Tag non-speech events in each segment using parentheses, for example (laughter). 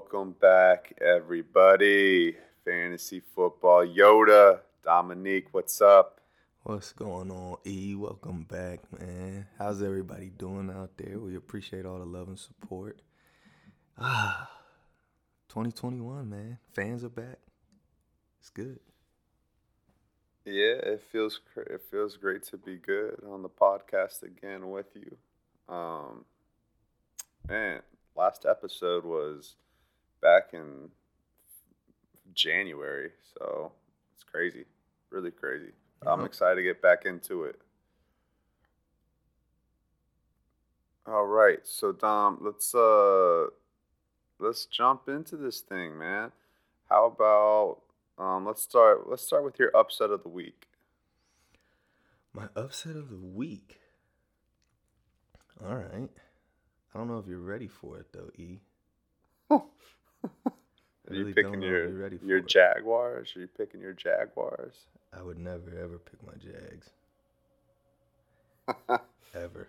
Welcome back, everybody. Fantasy football. Yoda, Dominique, what's up? What's going on, E? Welcome back, man. How's everybody doing out there? We appreciate all the love and support. Ah, 2021, man. Fans are back. It's good. Yeah, it feels it feels great to be good on the podcast again with you. Um, man, last episode was back in January, so it's crazy, really crazy. I'm Mhm. excited to get back into it. All right, so Dom, let's uh let's jump into this thing, man. How about um let's start let's start with your upset of the week. My upset of the week. All right. I don't know if you're ready for it though, E. (laughs) (laughs) Are I you picking don't know if your you're ready for your. Jaguars? Are you picking your Jaguars? I would never ever pick my Jags. (laughs) Ever.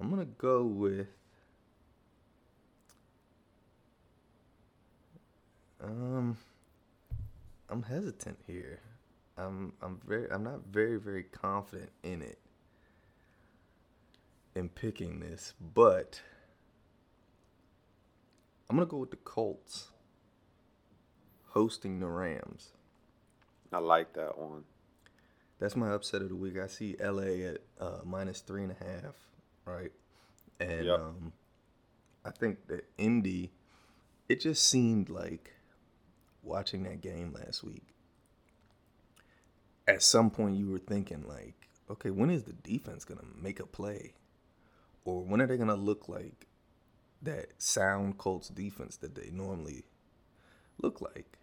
I'm gonna go with um I'm hesitant here. I'm I'm very I'm not very very confident in it in picking this, but I'm gonna go with the Colts hosting the Rams. I like that one. That's my upset of the week. I see LA at uh, minus three and a half, right? And Yep. um, I think that Indy, it just seemed like watching that game last week. At some point, you were thinking like, okay, when is the defense gonna make a play, or when are they gonna look like that sound Colts defense that they normally look like?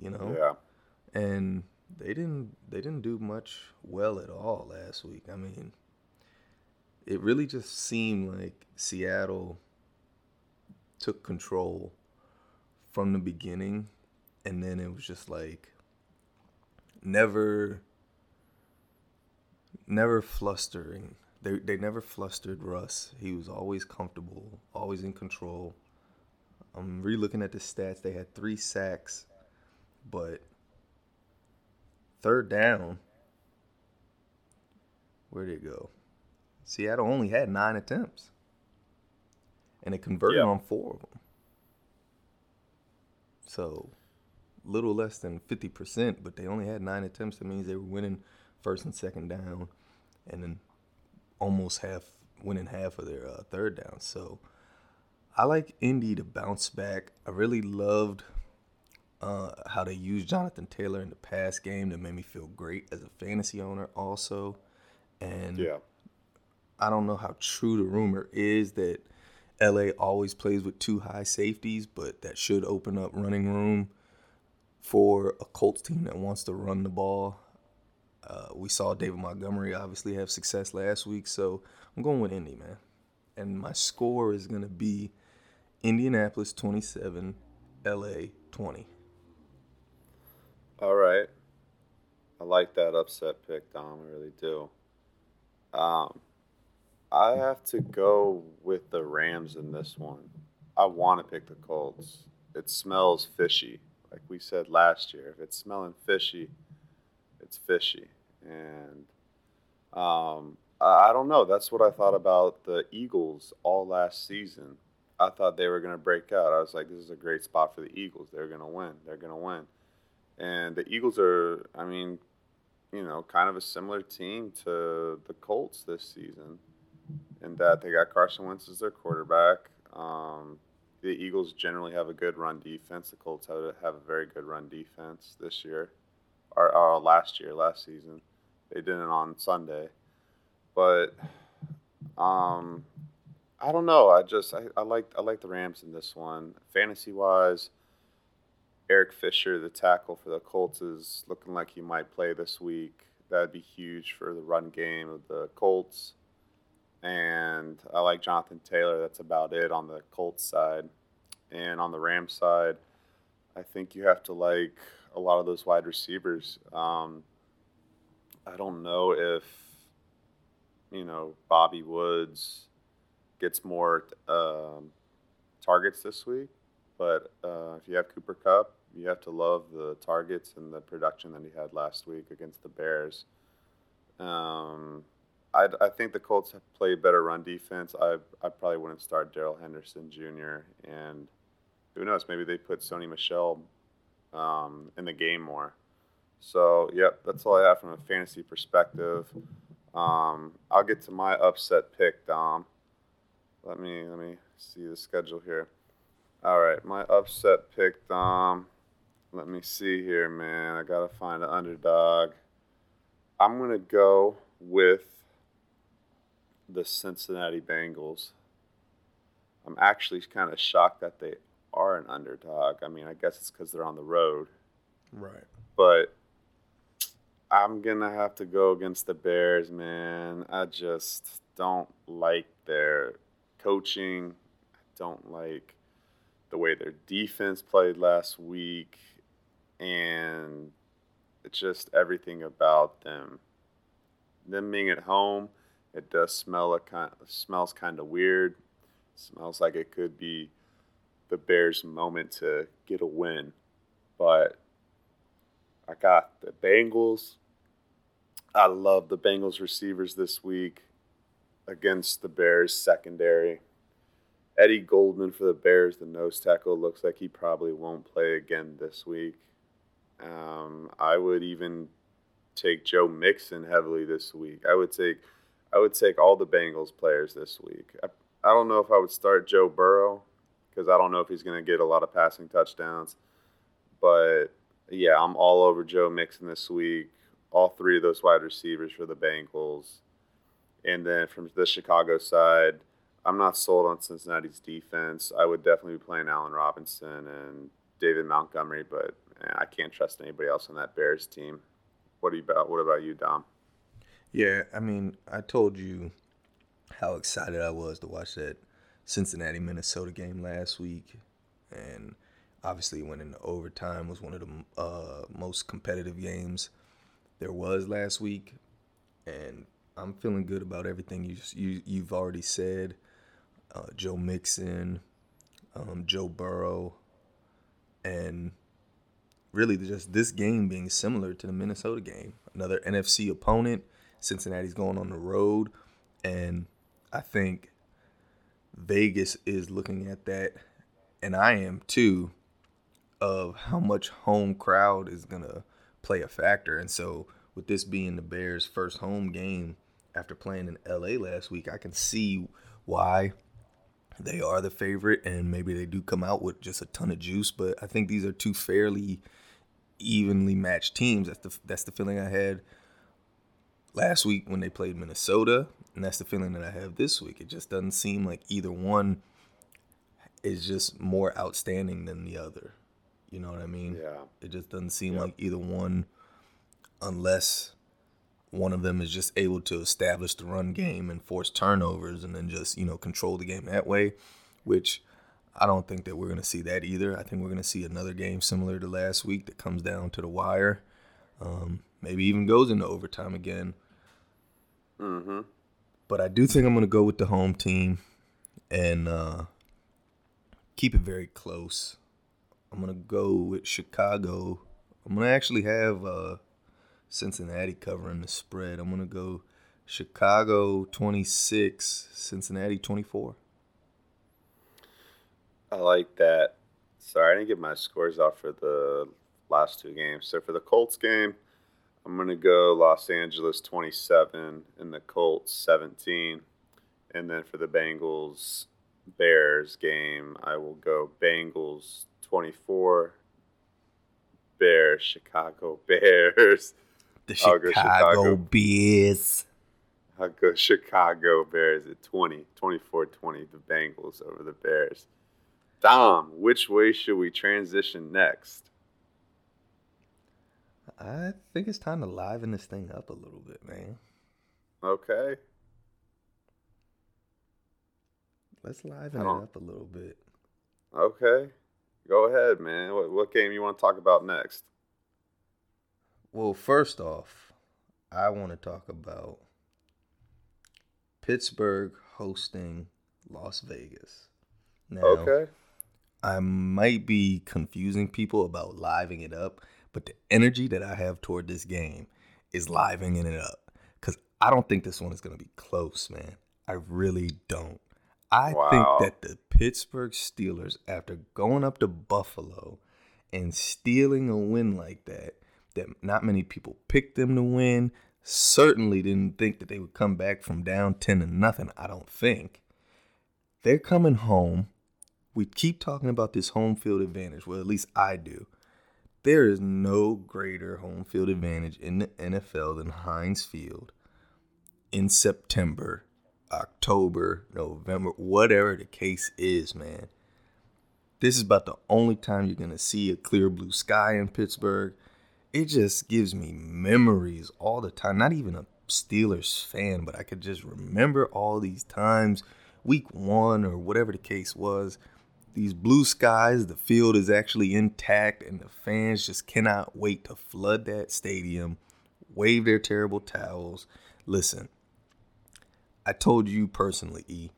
You know Yeah. and they didn't they didn't do much well at all last week. I mean, it really just seemed like Seattle took control from the beginning and then it was just like never never flustering. They they never flustered Russ. He was always comfortable, always in control. I'm re-looking at the stats. They had 3 sacks, but third down, where'd it go? Seattle only had nine attempts, and it converted Yeah. on four of them. So, little less than fifty percent, but they only had nine attempts. That means they were winning first and second down, and then almost half winning half of their uh, third down. So, I like Indy to bounce back. I really loved uh, how they used Jonathan Taylor in the pass game that made me feel great as a fantasy owner also. And Yeah. I don't know how true the rumor is that LA always plays with two high safeties, but that should open up running room for a Colts team that wants to run the ball. Uh, we saw David Montgomery obviously have success last week, so I'm going with Indy, man. And my score is going to be Indianapolis 27, LA 20. All right. I like that upset pick, Dom. I really do. Um, I have to go with the Rams in this one. I want to pick the Colts. It smells fishy, like we said last year. If it's smelling fishy, it's fishy. And um, I don't know. That's what I thought about the Eagles all last season. I thought they were going to break out. I was like, this is a great spot for the Eagles. They're going to win. They're going to win. And the Eagles are, I mean, you know, kind of a similar team to the Colts this season in that they got Carson Wentz as their quarterback. Um, the Eagles generally have a good run defense. The Colts have have a very good run defense this year, or, or last year, last season. They did it on Sunday, but um, I don't know. I just I, I like I like the Rams in this one. Fantasy wise, Eric Fisher, the tackle for the Colts, is looking like he might play this week. That'd be huge for the run game of the Colts. And I like Jonathan Taylor. That's about it on the Colts side. And on the Rams side, I think you have to like a lot of those wide receivers. Um, I don't know if, you know, Bobby Woods gets more um, targets this week, but uh, if you have Cooper Kupp, you have to love the targets and the production that he had last week against the Bears. Um, I, I think the Colts have played better run defense. I, I probably wouldn't start Darrell Henderson Jr. And who knows, maybe they put Sony Michel um, in the game more. So, yep, that's all I have from a fantasy perspective. Um, I'll get to my upset pick, Dom. Let me let me see the schedule here. All right, my upset pick, Dom. Let me see here, man. I gotta find an underdog. I'm gonna go with the Cincinnati Bengals. I'm actually kind of shocked that they are an underdog. I mean, I guess it's because they're on the road. Right. But I'm going to have to go against the Bears, man. I just don't like their coaching. I don't like the way their defense played last week. And it's just everything about them. Them being at home, it does smell a kind smells kind of weird. smells like it could be the Bears' moment to get a win. But I got the Bengals. I love the Bengals receivers this week against the Bears secondary. Eddie Goldman for the Bears, the nose tackle, looks like he probably won't play again this week. Um, I would even take Joe Mixon heavily this week. I would take I would take all the Bengals players this week. I, I don't know if I would start Joe Burrow because I don't know if he's going to get a lot of passing touchdowns. But yeah, I'm all over Joe Mixon this week. All three of those wide receivers for the Bengals. And then from the Chicago side, I'm not sold on Cincinnati's defense. I would definitely be playing Allen Robinson and David Montgomery, but man, I can't trust anybody else on that Bears team. What about what about you, Dom? Yeah, I mean, I told you how excited I was to watch that Cincinnati Minnesota game last week, and obviously went into overtime was one of the uh, most competitive games there was last week, and I'm feeling good about everything you, you you've already said. Uh, Joe Mixon, um, Joe Burrow, and really just this game being similar to the Minnesota game. Another NFC opponent. Cincinnati's going on the road, and I think Vegas is looking at that, and I am too, of how much home crowd is gonna play a factor. And so, with this being the Bears' first home game after playing in LA last week, I can see why they are the favorite, and maybe they do come out with just a ton of juice. But I think these are two fairly evenly matched teams. That's the that's the feeling I had last week when they played Minnesota, and that's the feeling that I have this week. It just doesn't seem like either one is just more outstanding than the other. You know what I mean? Yeah. It just doesn't seem Yeah. like either one, unless one of them is just able to establish the run game and force turnovers and then just, you know, control the game that way, which I don't think that we're going to see that either. I think we're going to see another game similar to last week that comes down to the wire. Um, maybe even goes into overtime again. Mm-hmm. But I do think I'm going to go with the home team and uh, keep it very close. I'm going to go with Chicago. I'm going to actually have uh, Cincinnati covering the spread. I'm going to go Chicago 26, Cincinnati 24. I like that. Sorry, I didn't get my scores out for the last two games. So for the Colts game, I'm gonna go Los Angeles 27 and the Colts 17, and then for the Bengals Bears game, I will go Bengals 24, Bears Chicago (laughs) Bears. The Chicago, Chicago. Bears. I'll go Chicago Bears at 20, 24 20, the Bengals over the Bears. Dom, which way should we transition next? I think it's time to liven this thing up a little bit, man. Okay. Let's liven it up a little bit. Okay. Go ahead, man. What, what game you want to talk about next? Well, first off, I want to talk about Pittsburgh hosting Las Vegas. Now, Okay. I might be confusing people about livening it up, but the energy that I have toward this game is livening it up. Because I don't think this one is going to be close, man. I really don't. I Wow. think that the Pittsburgh Steelers, after going up to Buffalo and stealing a win like that, that not many people picked them to win, certainly didn't think that they would come back from down 10 to nothing, I don't think. They're coming home we keep talking about this home field advantage. Well, at least I do. There is no greater home field advantage in the NFL than Heinz Field in September, October, November, whatever the case is, man. This is about the only time you're going to see a clear blue sky in Pittsburgh. It just gives me memories all the time. Not even a Steelers fan, but I could just remember all these times, week one or whatever the case was these blue skies, the field is actually intact, and the fans just cannot wait to flood that stadium, wave their terrible towels. Listen, I told you personally, E,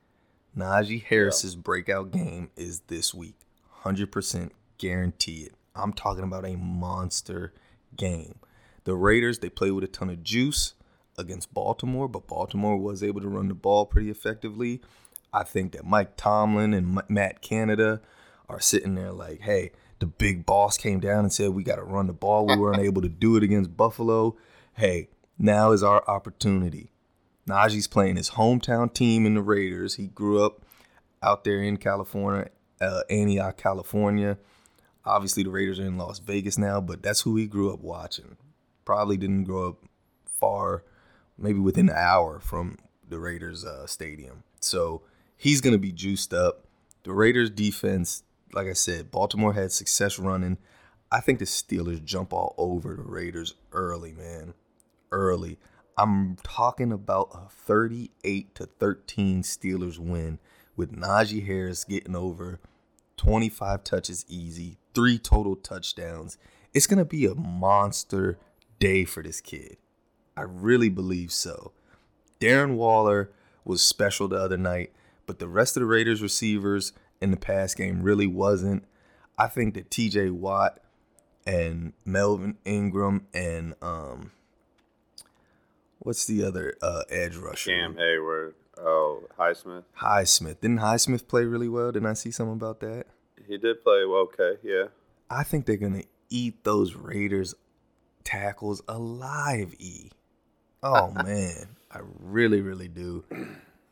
Najee Harris's breakout game is this week. 100% guarantee it. I'm talking about a monster game. The Raiders, they play with a ton of juice against Baltimore, but Baltimore was able to run the ball pretty effectively. I think that Mike Tomlin and M- Matt Canada are sitting there like, hey, the big boss came down and said we got to run the ball. We weren't (laughs) able to do it against Buffalo. Hey, now is our opportunity. Najee's playing his hometown team in the Raiders. He grew up out there in California, uh, Antioch, California. Obviously, the Raiders are in Las Vegas now, but that's who he grew up watching. Probably didn't grow up far, maybe within an hour from the Raiders uh, stadium. So he's going to be juiced up. The Raiders defense, like I said, Baltimore had success running. I think the Steelers jump all over the Raiders early, man. Early. I'm talking about a 38 to 13 Steelers win with Najee Harris getting over 25 touches easy, three total touchdowns. It's going to be a monster day for this kid. I really believe so. Darren Waller was special the other night, but the rest of the Raiders receivers in the pass game really wasn't. I think that TJ Watt and Melvin Ingram and um what's the other uh edge rusher? Cam Heyward. Oh, Highsmith. Highsmith. Didn't Highsmith play really well? Didn't I see something about that? He did play well. Okay, yeah. I think they're gonna eat those Raiders tackles alive. E. Oh (laughs) man, I really, really do.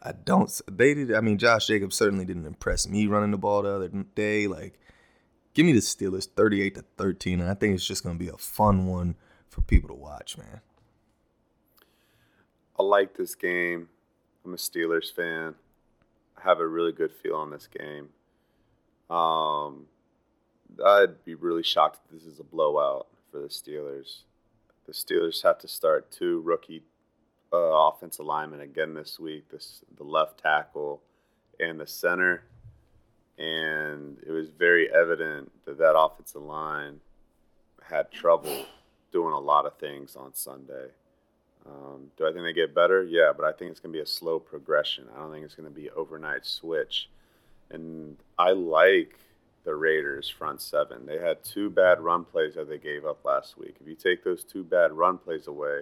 I don't. They did. I mean, Josh Jacobs certainly didn't impress me running the ball the other day. Like, give me the Steelers, thirty-eight to thirteen. I think it's just gonna be a fun one for people to watch, man. I like this game. I'm a Steelers fan. I have a really good feel on this game. Um, I'd be really shocked if this is a blowout for the Steelers. The Steelers have to start two rookie uh, offensive linemen again this week. This the left tackle and the center, and it was very evident that that offensive line had trouble doing a lot of things on Sunday. Um, do I think they get better? Yeah, but I think it's going to be a slow progression. I don't think it's going to be overnight switch. And I like the Raiders front seven. They had two bad run plays that they gave up last week. If you take those two bad run plays away,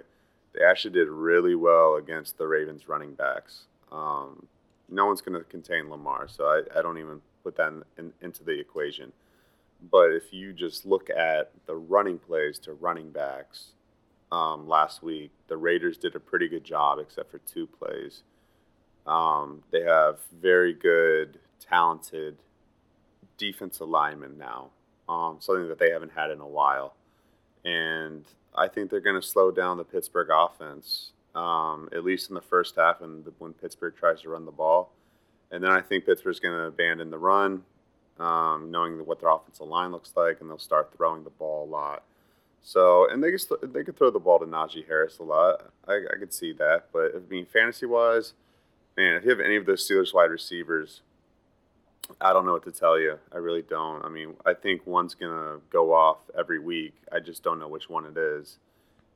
they actually did really well against the Ravens running backs. Um, no one's going to contain Lamar, so I, I don't even put that in, in, into the equation. But if you just look at the running plays to running backs, um, last week. The Raiders did a pretty good job, except for two plays. Um, they have very good, talented defensive linemen now, um, something that they haven't had in a while. And I think they're going to slow down the Pittsburgh offense, um, at least in the first half when, when Pittsburgh tries to run the ball. And then I think Pittsburgh's going to abandon the run, um, knowing what their offensive line looks like, and they'll start throwing the ball a lot. So, and they can they could throw the ball to Najee Harris a lot. I, I could see that, but I mean, fantasy wise, man, if you have any of those Steelers wide receivers, I don't know what to tell you. I really don't. I mean, I think one's gonna go off every week. I just don't know which one it is.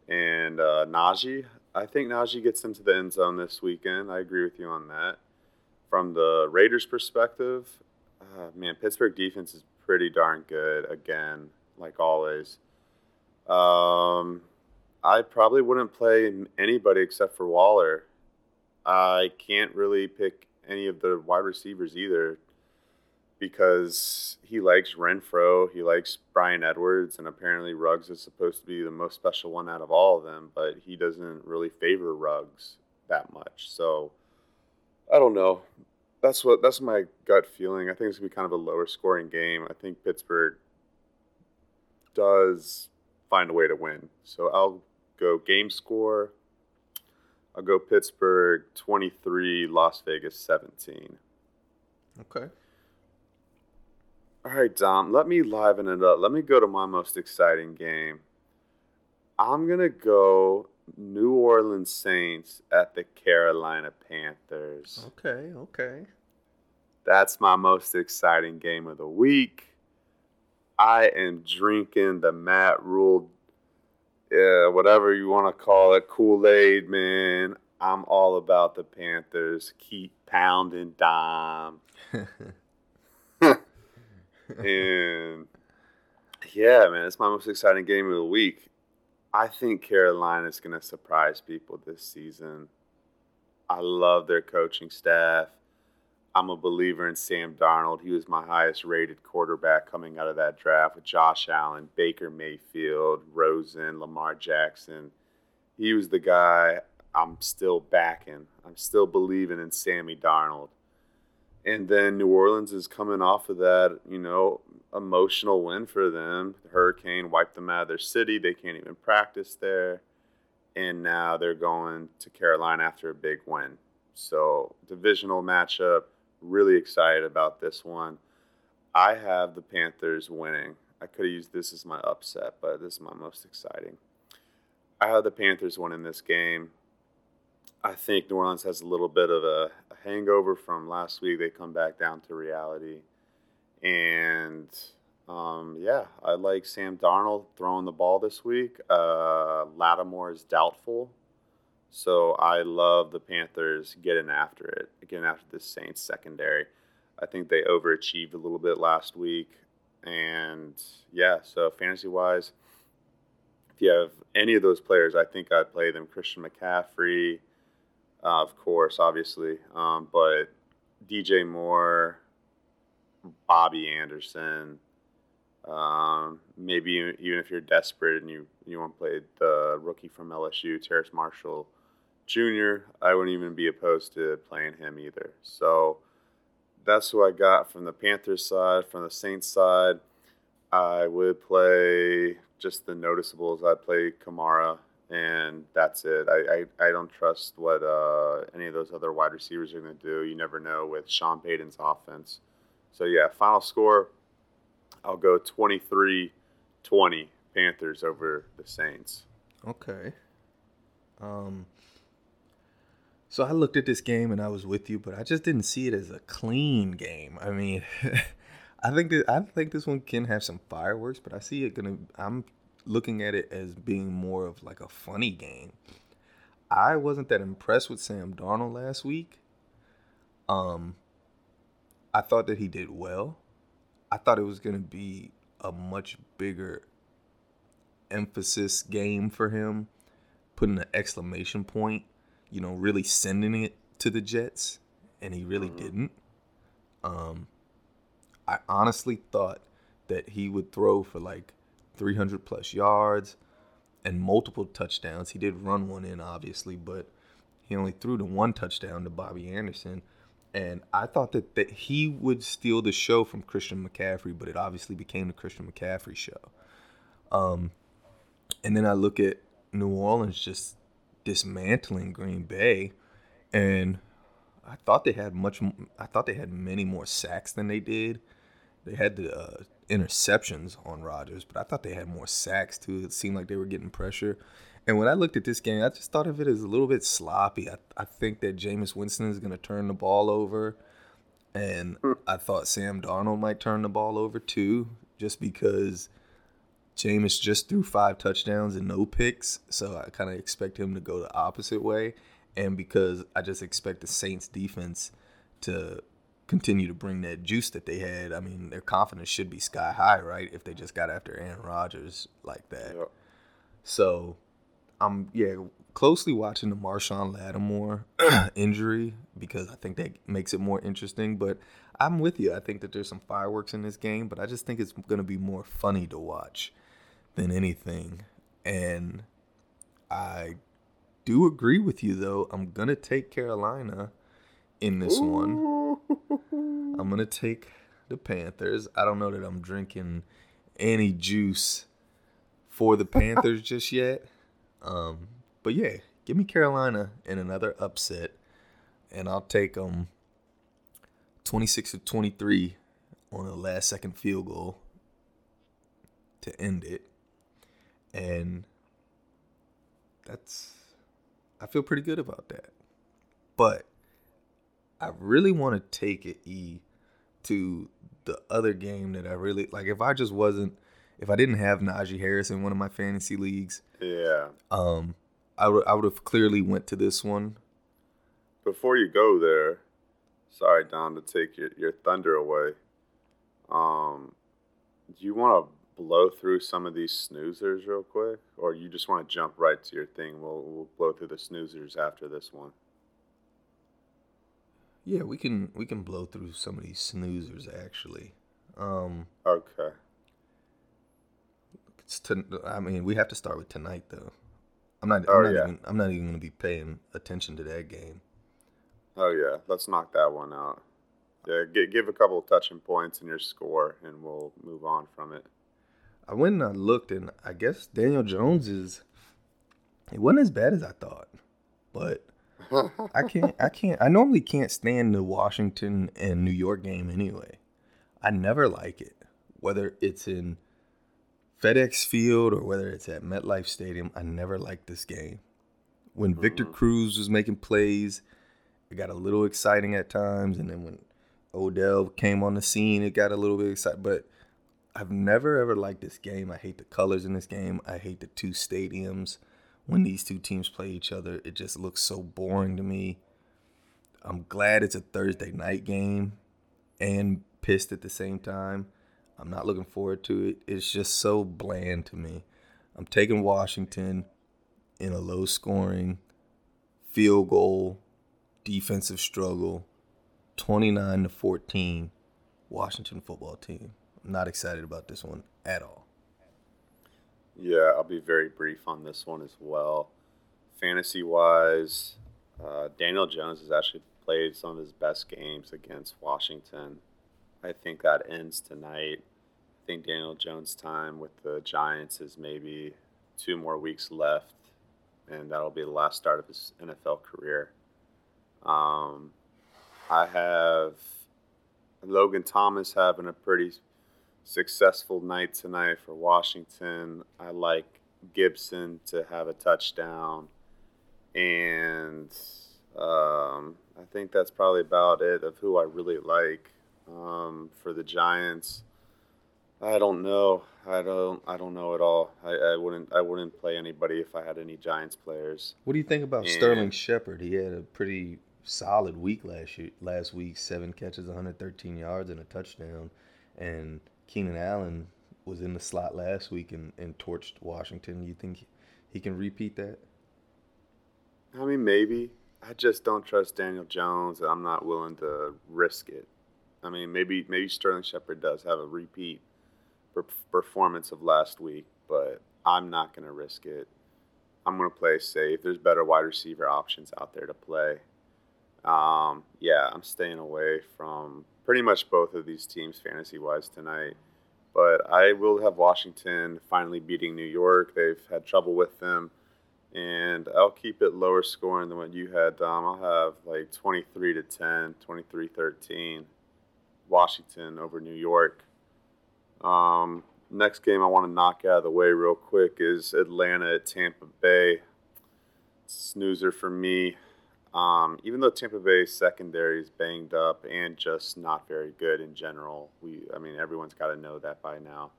And uh, Najee, I think Najee gets them to the end zone this weekend. I agree with you on that. From the Raiders' perspective, uh, man, Pittsburgh defense is pretty darn good again, like always. Um, I probably wouldn't play anybody except for Waller. I can't really pick any of the wide receivers either because he likes Renfrow, he likes Bryan Edwards, and apparently Ruggs is supposed to be the most special one out of all of them, but he doesn't really favor Ruggs that much. So I don't know. That's what that's my gut feeling. I think it's gonna be kind of a lower scoring game. I think Pittsburgh does find a way to win. So I'll go game score. I'll go Pittsburgh 23, Las Vegas 17. Okay. All right, Dom, let me liven it up. Let me go to my most exciting game. I'm going to go New Orleans Saints at the Carolina Panthers. Okay, okay. That's my most exciting game of the week. I am drinking the Matt yeah, whatever you want to call it, Kool Aid, man. I'm all about the Panthers. Keep pounding Dom. (laughs) and yeah, man, it's my most exciting game of the week. I think Carolina is going to surprise people this season. I love their coaching staff. I'm a believer in Sam Darnold. He was my highest rated quarterback coming out of that draft with Josh Allen, Baker Mayfield, Rosen, Lamar Jackson. He was the guy I'm still backing. I'm still believing in Sammy Darnold. And then New Orleans is coming off of that, you know, emotional win for them. The hurricane wiped them out of their city. They can't even practice there. And now they're going to Carolina after a big win. So, divisional matchup. Really excited about this one. I have the Panthers winning. I could have used this as my upset, but this is my most exciting. I have the Panthers winning this game. I think New Orleans has a little bit of a, a hangover from last week. They come back down to reality. And um, yeah, I like Sam Darnold throwing the ball this week. Uh, Lattimore is doubtful. So I love the Panthers getting after it, getting after the Saints secondary. I think they overachieved a little bit last week. And yeah, so fantasy wise, if you have any of those players, I think I'd play them. Christian McCaffrey, uh, of course, obviously, um, but DJ Moore, Robby Anderson, um, maybe even if you're desperate and you, you want to play the rookie from LSU, Terrace Marshall Jr., I wouldn't even be opposed to playing him either. So that's who I got from the Panthers side. From the Saints side, I would play just the noticeables. I'd play Kamara and that's it. I, I, I don't trust what uh, any of those other wide receivers are going to do. You never know with Sean Payton's offense. So, yeah, final score I'll go 23 20 Panthers over the Saints. Okay. Um, so I looked at this game and I was with you, but I just didn't see it as a clean game. I mean, (laughs) I think that I think this one can have some fireworks, but I see it gonna. I'm looking at it as being more of like a funny game. I wasn't that impressed with Sam Darnold last week. Um, I thought that he did well. I thought it was going to be a much bigger emphasis game for him, putting an exclamation point, you know, really sending it to the Jets, and he really mm-hmm. didn't. Um, I honestly thought that he would throw for like 300 plus yards and multiple touchdowns. He did run one in, obviously, but he only threw the one touchdown to Robby Anderson. And I thought that, that he would steal the show from Christian McCaffrey, but it obviously became the Christian McCaffrey show. Um, and then I look at New Orleans just dismantling Green Bay, and I thought they had much. I thought they had many more sacks than they did. They had the uh, interceptions on Rodgers, but I thought they had more sacks too. It seemed like they were getting pressure. And when I looked at this game, I just thought of it as a little bit sloppy. I, I think that Jameis Winston is going to turn the ball over. And hmm. I thought Sam Darnold might turn the ball over too, just because Jameis just threw five touchdowns and no picks. So I kind of expect him to go the opposite way. And because I just expect the Saints defense to continue to bring that juice that they had. I mean, their confidence should be sky high, right? If they just got after Aaron Rodgers like that. Yep. So, I'm yeah closely watching the Marshon Lattimore (clears throat) injury because I think that makes it more interesting. But I'm with you. I think that there's some fireworks in this game, but I just think it's going to be more funny to watch than anything. And I do agree with you though. I'm gonna take Carolina in this one. I'm gonna take the Panthers. I don't know that I'm drinking any juice for the Panthers (laughs) just yet. Um, but yeah, give me Carolina in another upset, and I'll take them um, 26 to 23 on a last second field goal to end it. And that's I feel pretty good about that. But I really want to take it E to the other game that I really like if I just wasn't if I didn't have Najee Harris in one of my fantasy leagues. Yeah. Um I would I would have clearly went to this one. Before you go there, sorry Dom to take your, your thunder away. Um do you want to blow through some of these snoozers real quick, or you just want to jump right to your thing? We'll we'll blow through the snoozers after this one. Yeah, we can we can blow through some of these snoozers actually. Um, okay. It's to, I mean, we have to start with tonight though. I'm not. Oh, I'm not yeah. even. I'm not even going to be paying attention to that game. Oh yeah, let's knock that one out. Yeah, give a couple of touching points in your score, and we'll move on from it. I went and I looked, and I guess Daniel Jones is. It wasn't as bad as I thought, but I can't. I can't. I normally can't stand the Washington and New York game anyway. I never like it, whether it's in FedEx Field or whether it's at MetLife Stadium. I never liked this game. When Victor mm-hmm. Cruz was making plays, it got a little exciting at times, and then when Odell came on the scene, it got a little bit exciting. But I've never ever liked this game. I hate the colors in this game. I hate the two stadiums when these two teams play each other. It just looks so boring to me. I'm glad it's a Thursday night game and pissed at the same time. I'm not looking forward to it. It's just so bland to me. I'm taking Washington in a low scoring field goal defensive struggle 29 to 14 Washington football team. I'm not excited about this one at all. Yeah, I'll be very brief on this one as well. Fantasy wise, uh, Daniel Jones has actually played some of his best games against Washington. I think that ends tonight. I think Daniel Jones' time with the Giants is maybe two more weeks left, and that'll be the last start of his NFL career. Um, I have Logan Thomas having a pretty successful night tonight for Washington. I like Gibson to have a touchdown, and um, I think that's probably about it of who I really like um, for the Giants. I don't know. I don't. I don't know at all. I, I wouldn't. I wouldn't play anybody if I had any Giants players. What do you think about and, Sterling Shepard? He had a pretty solid week last year. Last week, seven catches, 113 yards, and a touchdown. And Keenan Allen was in the slot last week and, and torched Washington. You think he can repeat that? I mean, maybe. I just don't trust Daniel Jones. And I'm not willing to risk it. I mean, maybe maybe Sterling Shepard does have a repeat performance of last week, but I'm not going to risk it. I'm going to play safe. There's better wide receiver options out there to play. Um, yeah, I'm staying away from pretty much both of these teams fantasy wise tonight. But I will have Washington finally beating New York. They've had trouble with them. And I'll keep it lower scoring than what you had, Dom. I'll have like 23 to 10, 23 13. Washington over New York. Um, next game I want to knock out of the way real quick is Atlanta at Tampa Bay. Snoozer for me. Um, even though Tampa Bay's secondary is banged up and just not very good in general, we I mean everyone's got to know that by now.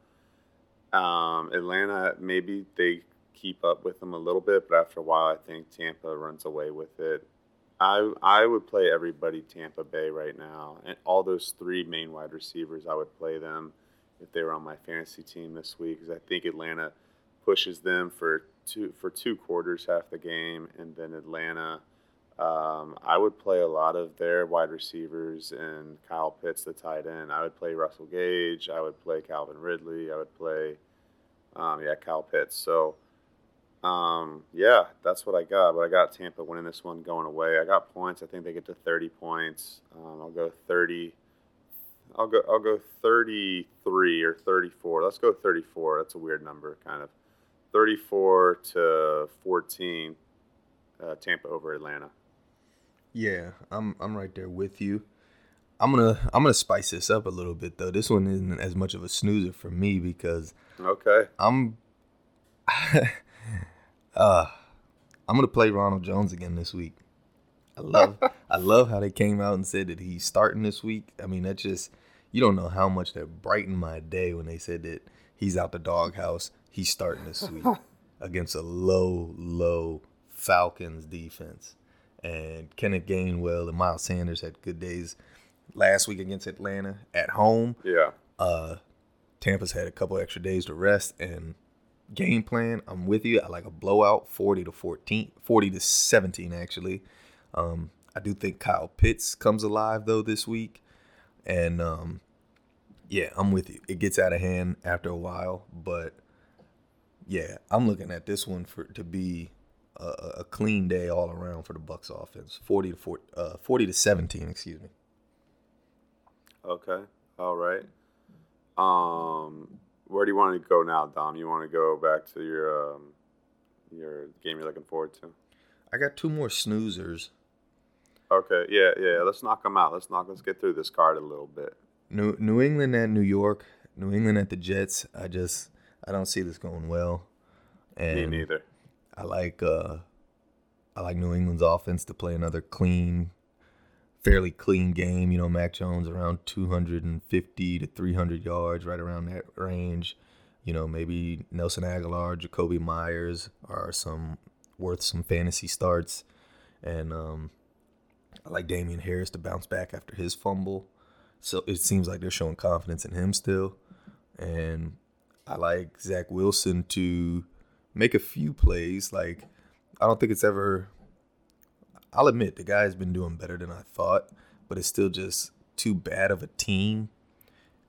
Um, Atlanta maybe they keep up with them a little bit, but after a while I think Tampa runs away with it. I I would play everybody Tampa Bay right now, and all those three main wide receivers. I would play them if they were on my fantasy team this week, because I think Atlanta pushes them for two for two quarters, half the game, and then Atlanta. Um, I would play a lot of their wide receivers and Kyle Pitts, the tight end. I would play Russell Gage. I would play Calvin Ridley. I would play, um, yeah, Kyle Pitts. So um, yeah, that's what I got. But I got Tampa winning this one going away. I got points. I think they get to 30 points. Um, I'll go 30. I'll go. I'll go 33 or 34. Let's go 34. That's a weird number, kind of. 34 to 14. Uh, Tampa over Atlanta. Yeah, I'm I'm right there with you. I'm gonna I'm gonna spice this up a little bit though. This one isn't as much of a snoozer for me because okay, I'm (laughs) Uh, I'm gonna play Ronald Jones again this week. I love (laughs) I love how they came out and said that he's starting this week. I mean, that just you don't know how much that brightened my day when they said that he's out the doghouse. He's starting this week (laughs) against a low, low Falcons defense. And Kenneth Gainwell and Miles Sanders had good days last week against Atlanta at home. Yeah. Uh, Tampa's had a couple extra days to rest, and game plan. I'm with you. I like a blowout, 40 to 14, 40 to 17 actually. Um, I do think Kyle Pitts comes alive though this week, and um, yeah, I'm with you. It gets out of hand after a while, but yeah, I'm looking at this one for to be a, a clean day all around for the Bucs offense. 40 to 40, uh, 40 to 17, excuse me. Okay. All right. Um where do you want to go now, Dom? You want to go back to your um, your game you're looking forward to? I got two more snoozers. Okay, yeah, yeah. Let's knock them out. Let's knock. Let's get through this card a little bit. New New England at New York. New England at the Jets. I just I don't see this going well. And Me neither. I like uh I like New England's offense to play another clean, fairly clean game. You know, Mac Jones around 250 to 300 yards, right around that range. You know, maybe Nelson Agholor, Jakobi Myers are some worth some fantasy starts, and um, I like Damien Harris to bounce back after his fumble. So it seems like they're showing confidence in him still, and I like Zach Wilson to make a few plays. Like I don't think it's ever I'll admit the guy's been doing better than I thought, but it's still just too bad of a team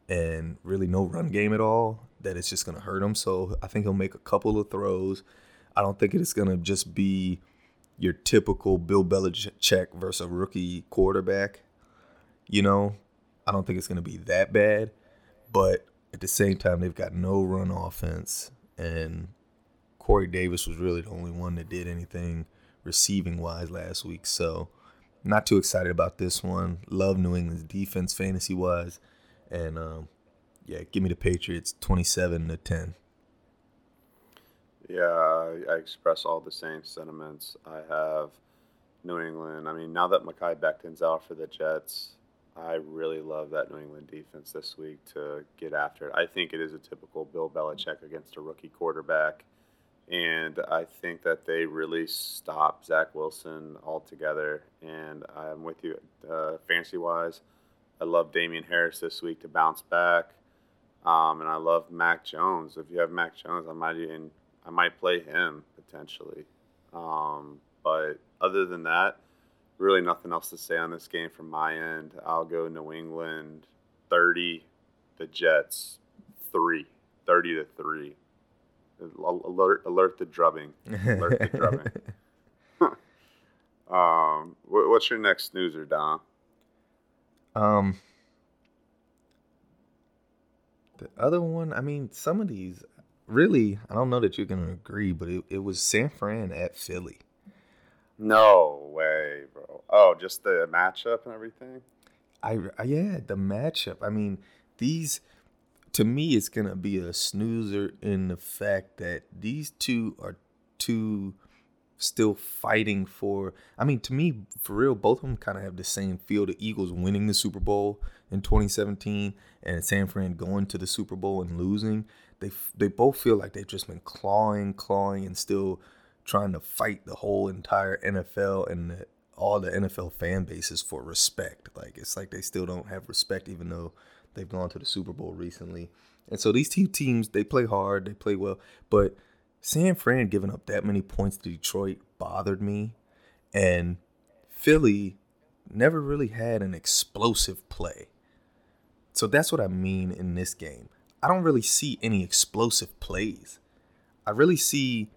and really no run game at all that it's just going to hurt him. So I think he'll make a couple of throws. I don't think it's going to just be your typical Bill Belichick versus a rookie quarterback. You know, I don't think it's going to be that bad, but at the same time, they've got no run offense, and Corey Davis was really the only one that did anything receiving wise last week. So not too excited about this one. Love New England's defense fantasy wise. And um, yeah, give me the Patriots 27 to 10. Yeah, I express all the same sentiments. I have New England. I mean, now that Mekhi Becton's out for the Jets, I really love that New England defense this week to get after it. I think it is a typical Bill Belichick against a rookie quarterback and I think that they really stopped Zach Wilson altogether. And I'm with you, uh, fantasy wise. I love Damien Harris this week to bounce back, um, and I love Mac Jones. If you have Mac Jones, I might even I might play him potentially. Um, but other than that, really nothing else to say on this game from my end. I'll go New England 30, the Jets 3, 30 to 3. Alert! Alert the drubbing! Alert the drubbing! (laughs) um, what's your next snoozer, Dom? Um, the other one, I mean, some of these really, I don't know that you're gonna agree, but it, it was San Fran at Philly. No way, bro. Oh, just the matchup and everything. I yeah, the matchup. I mean, these to me, it's gonna be a snoozer in the fact that these two are two still fighting for. I mean, to me, for real, both of them kind of have the same feel. The Eagles winning the Super Bowl in 2017 and San Fran going to the Super Bowl and losing. They they both feel like they've just been clawing, clawing, and still trying to fight the whole entire NFL and the all the NFL fan bases for respect. Like it's like they still don't have respect, even though they've gone to the Super Bowl recently. And so these two teams, they play hard, they play well, but San Fran giving up that many points to Detroit bothered me, and Philly never really had an explosive play. So that's what I mean in this game. I don't really see any explosive plays. I really see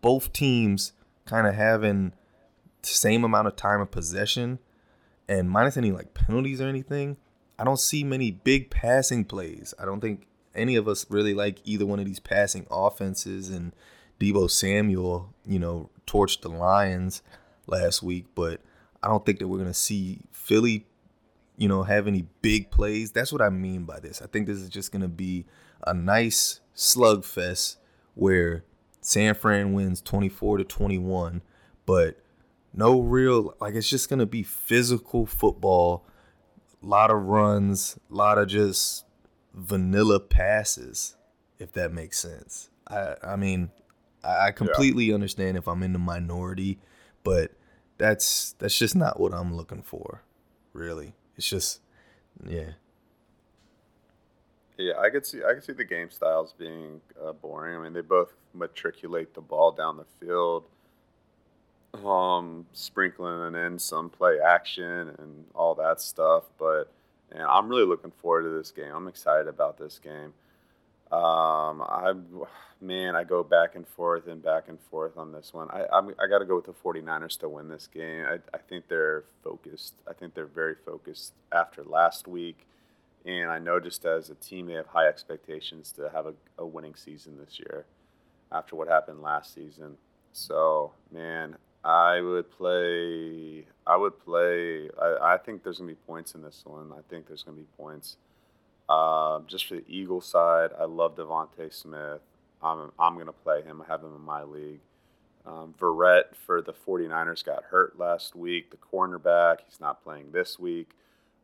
both teams kind of having the same amount of time of possession and minus any like penalties or anything. I don't see many big passing plays. I don't think any of us really like either one of these passing offenses and Deebo Samuel, you know, torched the Lions last week, but I don't think that we're going to see Philly, you know, have any big plays. That's what I mean by this. I think this is just going to be a nice slugfest where San Fran wins 24 to 21, but no real like it's just going to be physical football, a lot of runs, a lot of just vanilla passes if that makes sense. I I mean, I completely yeah. understand if I'm in the minority, but that's that's just not what I'm looking for. Really, it's just yeah. Yeah, I could see I could see the game styles being uh, boring. I mean, they both matriculate the ball down the field, um, sprinkling in some play action and all that stuff. But and I'm really looking forward to this game. I'm excited about this game. Um, I, man, I go back and forth and back and forth on this one. I, I'm, I got to go with the 49ers to win this game. I, I think they're focused. I think they're very focused after last week. And I know just as a team, they have high expectations to have a, a winning season this year after what happened last season. So, man, I would play. I would play. I, I think there's to be points in this one. I think there's to be points. Uh, just for the Eagle side, I love DeVonta Smith. I'm, I'm to play him. I have him in my league. Um, Verrett for the 49ers got hurt last week. The cornerback, he's not playing this week.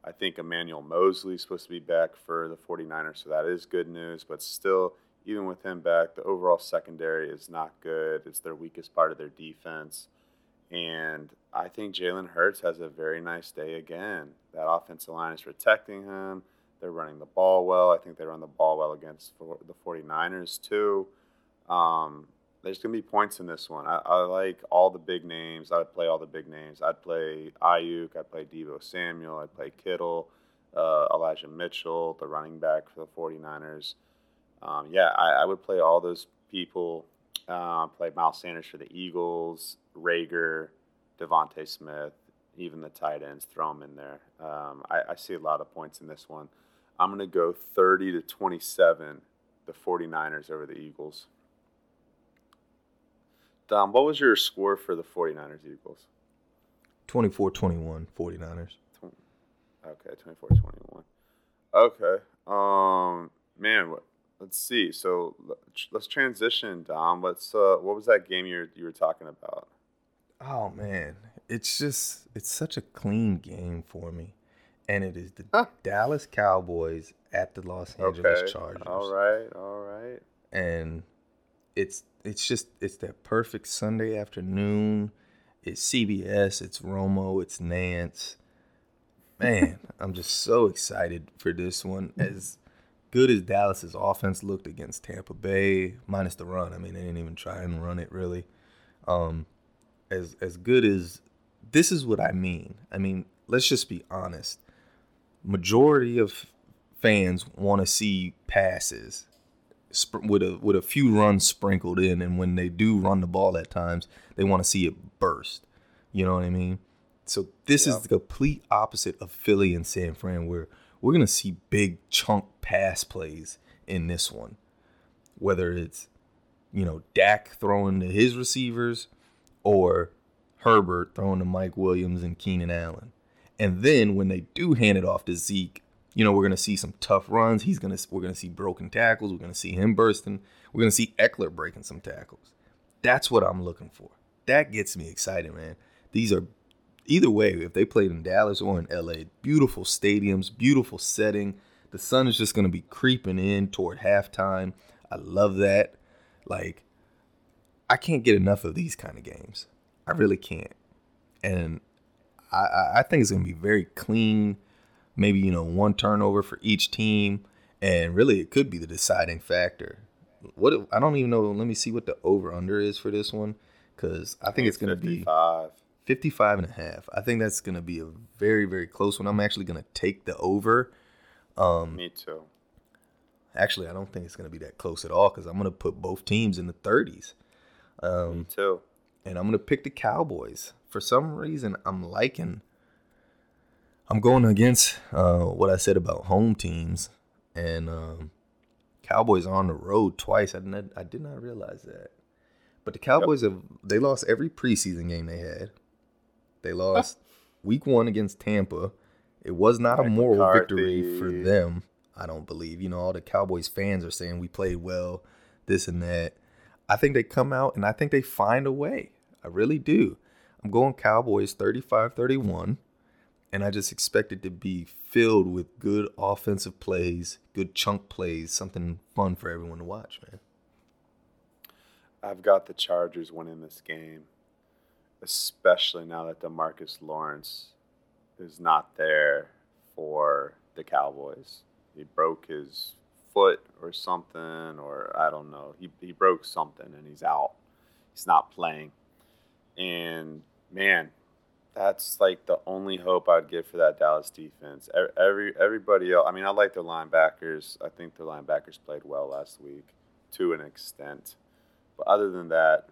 I think Emmanuel Moseley is supposed to be back for the 49ers, so that is good news. But still, even with him back, the overall secondary is not good. It's their weakest part of their defense. And I think Jalen Hurts has a very nice day again. That offensive line is protecting him. They're running the ball well. I think they run the ball well against the 49ers, too. Um, there's going to be points in this one. I, I, like all the big names. I would play all the big names. I'd play Aiyuk. I'd play Deebo Samuel. I'd play Kittle, uh, Elijah Mitchell, the running back for the 49ers. Um, yeah, I, I, would play all those people. Uh, play Miles Sanders for the Eagles, Reagor, DeVonta Smith, even the tight ends. Throw them in there. Um, I, I see a lot of points in this one. I'm going to go 30 to 27, the 49ers over the Eagles. Dom, what was your score for the 49ers Eagles? 24 21, 49ers. Okay, 24 21. Okay. Um, man, let's see. So let's transition, Dom. What's uh, what was that game you you were talking about? Oh man, it's just it's such a clean game for me and it is the huh. Dallas Cowboys at the Los Angeles okay. Chargers. All right, all right. And it's it's just it's that perfect Sunday afternoon. It's CBS, it's Romo, it's Nantz. Man, (laughs) I'm just so excited for this one. As good as Dallas's offense looked against Tampa Bay, minus the run. I mean, they didn't even try and run it really. Um, as as good as this is what I mean. I mean, let's just be honest majority of fans want to see passes sp- with a with a few runs sprinkled in, and when they do run the ball at times, they want to see it burst. You know what I mean? So this yep. is the complete opposite of Philly and San Fran, where we're gonna see big chunk pass plays in this one, whether it's you know Dak throwing to his receivers or Herbert throwing to Mike Williams and Keenan Allen. And then when they do hand it off to Zeke, you know, we're gonna see some tough runs. He's gonna we're gonna see broken tackles. We're gonna see him bursting. We're gonna see Ekeler breaking some tackles. That's what I'm looking for. That gets me excited, man. These are either way, if they played in Dallas or in LA, beautiful stadiums, beautiful setting. The sun is just gonna be creeping in toward halftime. I love that. Like, I can't get enough of these kind of games. I really can't. And I, I think it's going to be very clean. Maybe you know one turnover for each team, and really it could be the deciding factor. What I don't even know. Let me see what the over under is for this one because I think it's going to be 55 and a half. I think that's going to be a very very close one. I'm actually going to take the over. Um, Me too. Actually, I don't think it's going to be that close at all because I'm going to put both teams in the 30s. Um, Me too. And I'm going to pick the Cowboys. For some reason, I'm liking. I'm going against uh, what I said about home teams, and um, Cowboys are on the road twice. I did not, I did not realize that. But the Cowboys yep. have they lost every preseason game they had. They lost week one against Tampa. It was not Mike a moral McCarthy. victory for them. I don't believe. You know, all the Cowboys fans are saying we played well, this and that. I think they come out and I think they find a way. I really do. I'm going Cowboys 35 31, and I just expect it to be filled with good offensive plays, good chunk plays, something fun for everyone to watch, man. I've got the Chargers winning this game, especially now that Demarcus Lawrence is not there for the Cowboys. He broke his foot or something, or I don't know. He, he broke something and he's out. He's not playing. And man, that's like the only hope I'd give for that Dallas defense. Every everybody else, I mean, I like their linebackers. I think their linebackers played well last week to an extent, but other than that,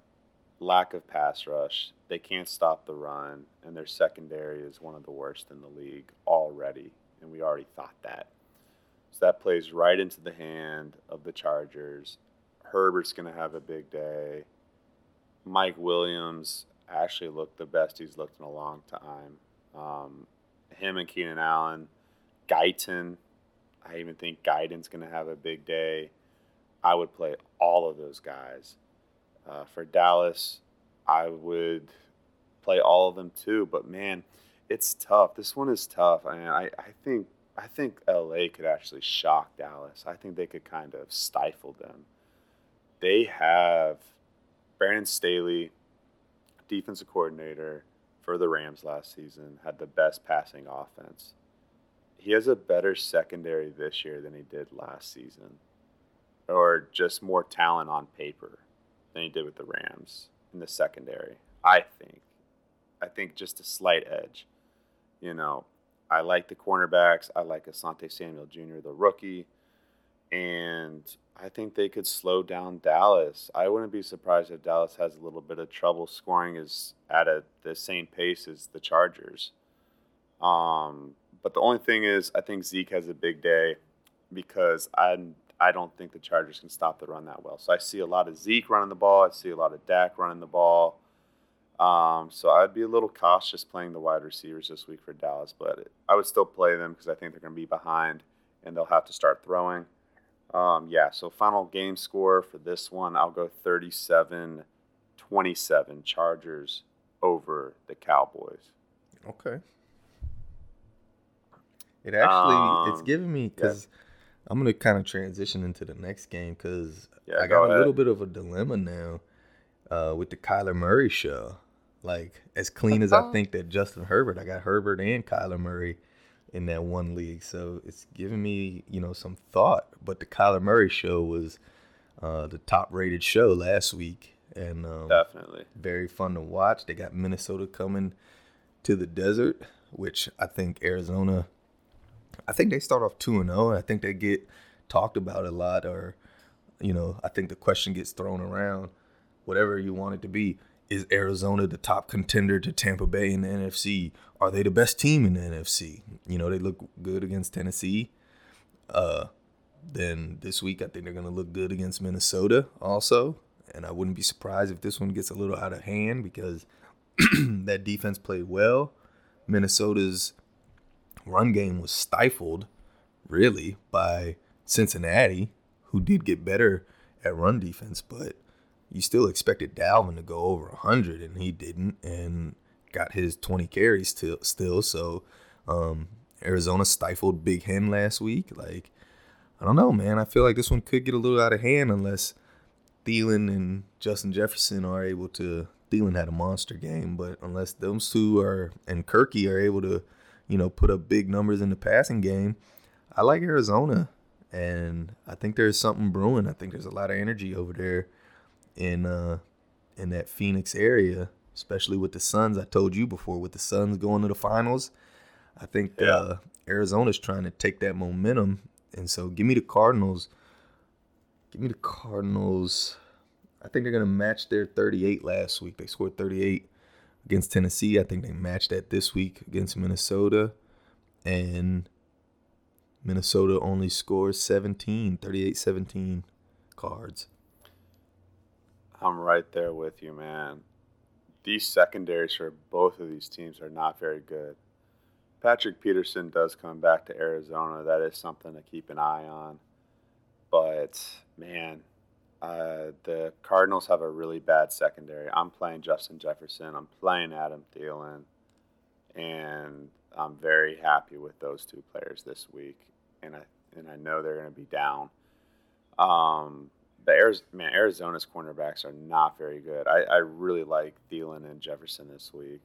lack of pass rush. They can't stop the run, and their secondary is one of the worst in the league already, and we already thought that. So that plays right into the hand of the Chargers. Herbert's going to have a big day. Mike Williams actually looked the best he's looked in a long time. Um, him and Keenan Allen, Guyton. I even think Guyton's going to have a big day. I would play all of those guys. Uh, for Dallas, I would play all of them too. But man, it's tough. This one is tough. I mean, I, I think I think LA could actually shock Dallas. I think they could kind of stifle them. They have Brandon Staley, defensive coordinator for the Rams last season, had the best passing offense. He has a better secondary this year than he did last season, or just more talent on paper than he did with the Rams in the secondary. I think. I think just a slight edge. You know, I like the cornerbacks. I like Asante Samuel Jr., the rookie. And I think they could slow down Dallas. I wouldn't be surprised if Dallas has a little bit of trouble scoring is at a, the same pace as the Chargers. Um, but the only thing is, I think Zeke has a big day because I I don't think the Chargers can stop the run that well. So I see a lot of Zeke running the ball. I see a lot of Dak running the ball. Um, so I'd be a little cautious playing the wide receivers this week for Dallas, but I would still play them because I think they're going to be behind and they'll have to start throwing. Um, yeah, so final game score for this one, I'll go 37 27 Chargers over the Cowboys. Okay. It actually um, it's giving me because yeah. I'm gonna kind of transition into the next game because yeah, I got go a little bit of a dilemma now uh, with the Kyler Murray show. Like as clean as I think that Justin Herbert, I got Herbert and Kyler Murray in that one league, so it's giving me you know some thought. But the Kyler Murray show was uh, the top rated show last week, and um, definitely very fun to watch. They got Minnesota coming to the desert, which I think Arizona. I think they start off two and zero. And I think they get talked about a lot, or you know, I think the question gets thrown around, whatever you want it to be is Arizona the top contender to Tampa Bay in the NFC? Are they the best team in the NFC? You know, they look good against Tennessee. Uh, then this week, I think they're going to look good against Minnesota also. And I wouldn't be surprised if this one gets a little out of hand because (clears throat) that defense played well. Minnesota's run game was stifled, really, by Cincinnati, who did get better at run defense, but you still expected Dalvin to go over 100 and he didn't and got his 20 carries still still so um, Arizona stifled Big Hen last week like I don't know man I feel like this one could get a little out of hand unless Thielen and Justin Jefferson are able to Thielen had a monster game, but unless those two are and Kirky are able to, you know, put up big numbers in the passing game, I like Arizona, and I think there's something brewing. I think there's a lot of energy over there in uh in that Phoenix area, especially with the Suns. I told you before with the Suns going to the finals. I think yeah. uh, Arizona's trying to take that momentum, and so give me the Cardinals. Give me the Cardinals. I think they're gonna match their 38 last week. They scored 38 against Tennessee. I think they matched that this week against Minnesota, and Minnesota only scores 17, 38-17 cards. I'm right there with you, man. These secondaries for both of these teams are not very good. Patrick Peterson does come back to Arizona. That is something to keep an eye on. But man, uh, the Cardinals have a really bad secondary. I'm playing Justin Jefferson. I'm playing Adam Thielen, and I'm very happy with those two players this week. And I and I know they're going to be down. Um, the Arizona, man, Arizona's cornerbacks are not very good. I, I really like Thielen and Jefferson this week.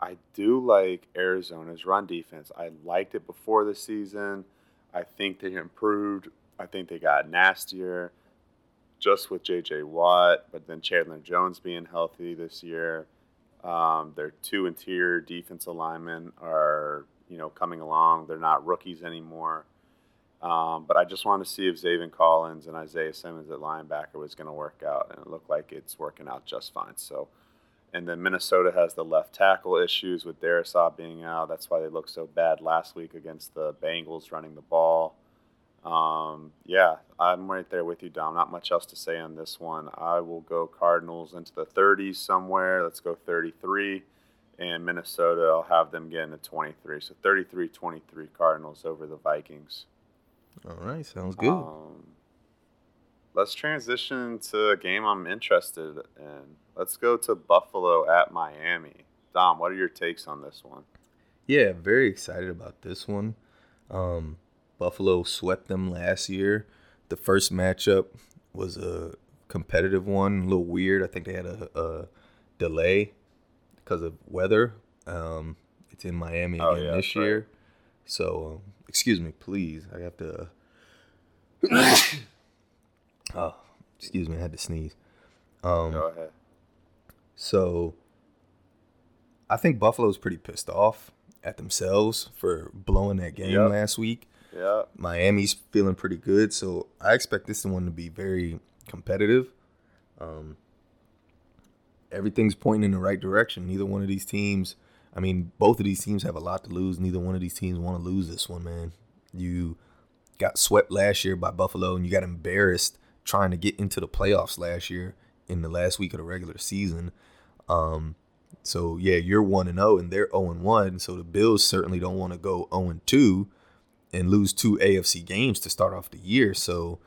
I do like Arizona's run defense. I liked it before the season. I think they improved. I think they got nastier just with J.J. Watt, but then Chandler Jones being healthy this year. Um, their two interior defense alignment are, you know, coming along. They're not rookies anymore. Um, but I just want to see if Zaven Collins and Isaiah Simmons at linebacker was going to work out, and it looked like it's working out just fine. So and then Minnesota has the left tackle issues with Darrisaw being out. That's why they looked so bad last week against the Bengals running the ball. Um, yeah, I'm right there with you, Dom. Not much else to say on this one. I will go Cardinals into the 30s somewhere. Let's go 33. And Minnesota, I'll have them get into 23. So 33 23 Cardinals over the Vikings. All right, sounds good. Um, let's transition to a game I'm interested in. Let's go to Buffalo at Miami. Dom, what are your takes on this one? Yeah, very excited about this one. Um, Buffalo swept them last year. The first matchup was a competitive one, a little weird. I think they had a, a delay because of weather. Um, it's in Miami oh, again yeah, this year. Right. So, um, excuse me, please. I have to. (coughs) oh, excuse me. I had to sneeze. Um, Go ahead. So I think Buffalo's pretty pissed off at themselves for blowing that game yep. last week. Yeah. Miami's feeling pretty good, so I expect this one to be very competitive. Um, everything's pointing in the right direction. Neither one of these teams, I mean, both of these teams have a lot to lose. Neither one of these teams want to lose this one, man. You got swept last year by Buffalo, and you got embarrassed trying to get into the playoffs last year in the last week of the regular season. Um, so yeah, you're one and zero, oh, and they're zero oh and one. So the Bills certainly don't want to go zero and two and lose two AFC games to start off the year. So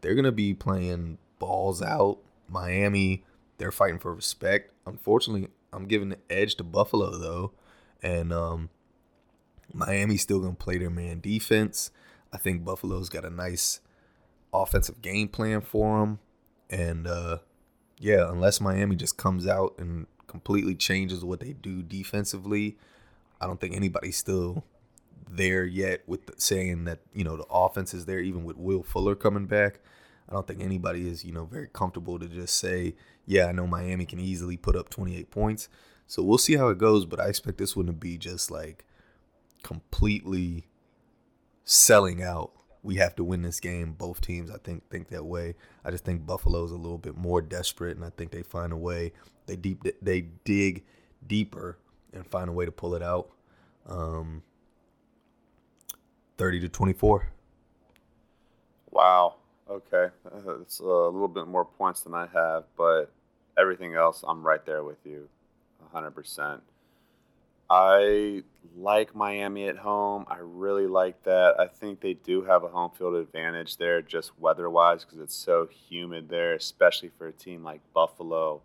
they're gonna be playing balls out. Miami, they're fighting for respect. Unfortunately, I'm giving the edge to Buffalo though, and um, Miami's still gonna play their man defense. I think Buffalo's got a nice offensive game plan for them, and uh, yeah, unless Miami just comes out and completely changes what they do defensively, I don't think anybody's still there yet with the, saying that you know the offense is there even with Will Fuller coming back. I don't think anybody is you know very comfortable to just say, yeah, I know Miami can easily put up 28 points. So we'll see how it goes, but I expect this one to be just like completely selling out we have to win this game. Both teams, I think, think that way. I just think Buffalo's a little bit more desperate, and I think they find a way. They deep, they dig deeper and find a way to pull it out. Um, Thirty to twenty-four. Wow. Okay, it's a little bit more points than I have, but everything else, I'm right there with you, hundred percent. I like Miami at home. I really like that. I think they do have a home field advantage there, just weather wise, because it's so humid there, especially for a team like Buffalo.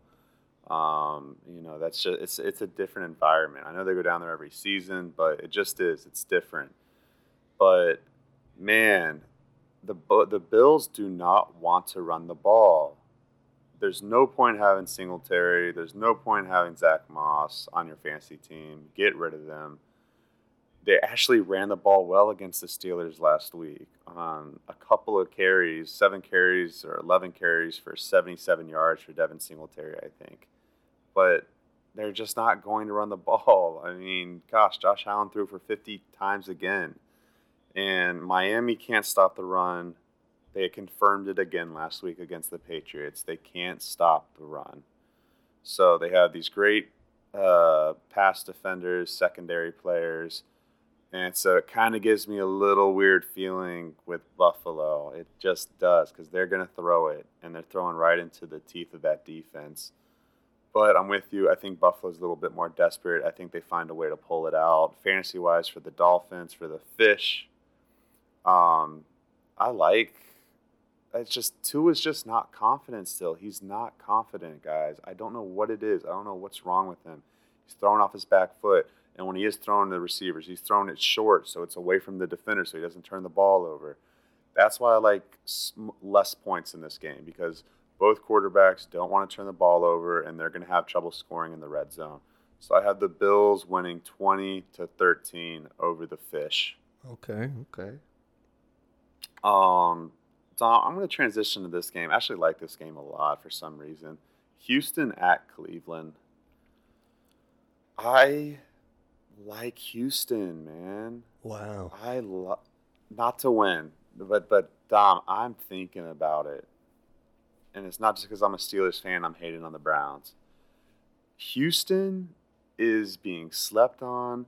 Um, you know, that's just it's it's a different environment. I know they go down there every season, but it just is. It's different. But man, the the Bills do not want to run the ball. there's no point having Singletary. There's no point having Zach Moss on your fantasy team. Get rid of them. They actually ran the ball well against the Steelers last week on a couple of carries, seven carries or 11 carries for 77 yards for Devin Singletary, I think. But they're just not going to run the (laughs) ball. I mean, gosh, Josh Allen threw for 50 times again. And Miami can't stop the run. They confirmed it again last week against the Patriots. They can't stop the run. So they have these great uh, pass defenders, secondary players. And so it kind of gives me a little weird feeling with Buffalo. It just does because they're going to throw it and they're throwing right into the teeth of that defense. But I'm with you. I think Buffalo's a little bit more desperate. I think they find a way to pull it out. Fantasy wise, for the Dolphins, for the Fish, um, I like. It's just Tua is just not confident still. He's not confident, guys. I don't know what it is. I don't know what's wrong with him. He's throwing off his back foot, and when he is throwing the receivers, he's throwing it short, so it's away from the defender, so he doesn't turn the ball over. That's why I like less points in this game because both quarterbacks don't want to turn the ball over, and they're going to have trouble scoring in the red zone. So I have the Bills winning 20 to 13 over the Fish. Okay, okay. Um, Dom, I'm going to transition to this game. I actually like this game a lot for some reason. Houston at Cleveland. I like Houston, man. Wow. I love not to win, but but Dom, I'm thinking about it and it's not just because I'm a Steelers fan, I'm hating on the Browns. Houston is being slept on,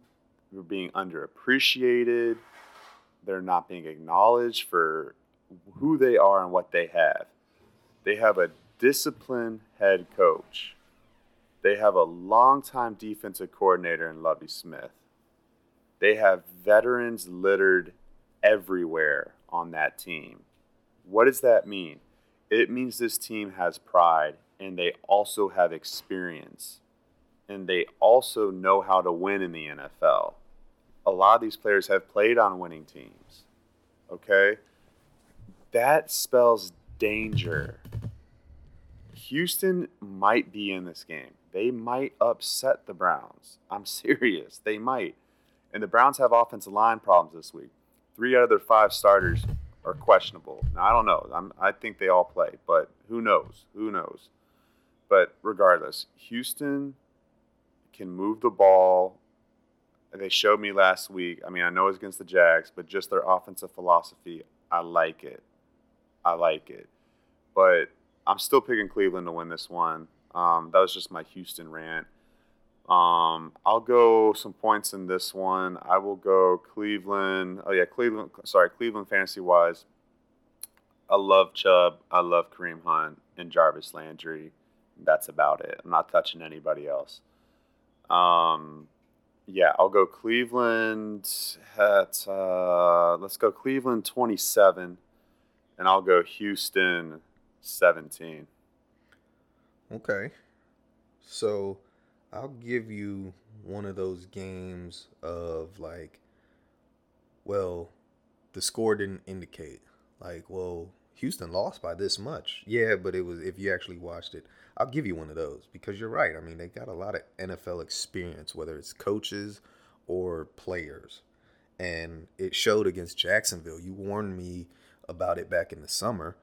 they're being underappreciated, they're not being acknowledged for who they are and what they have. They have a disciplined head coach. They have a longtime defensive coordinator in Lovie Smith. They have veterans littered everywhere on that team. What does that mean? it means this team has pride and they also have experience and they also know how to win in the NFL. A lot of these players have played on winning teams. Okay? That spells danger. Houston might be in this game. They might upset the Browns. I'm (laughs) serious. They might. And the Browns have offensive line problems this week. Three out of their five starters are questionable. Now I don't know. I'm, I think they all play, but who knows? Who knows? But regardless, Houston can move the ball. They showed me last week. I mean, I know it's against the Jags, but just their offensive philosophy, I like it. I like it. But I'm still picking Cleveland to win this one. Um, that was just my Houston rant. Um, I'll go some points in this one. I will go Cleveland. Oh yeah, Cleveland. Sorry, Cleveland fantasy wise. I love Chubb. I love Kareem Hunt and Jarvis Landry. That's about it. I'm not touching anybody else. Um, yeah, I'll go Cleveland at uh, let's go Cleveland 27, and I'll go Houston 17. Okay, so I'll give you one of those games of like, well, the score didn't indicate. Like, well, Houston lost by this much. Yeah, but it was if you actually watched it. I'll give you one of those because you're right. I mean, they got a lot of NFL experience, whether it's coaches or players. And it showed against Jacksonville. You warned me about it back in the summer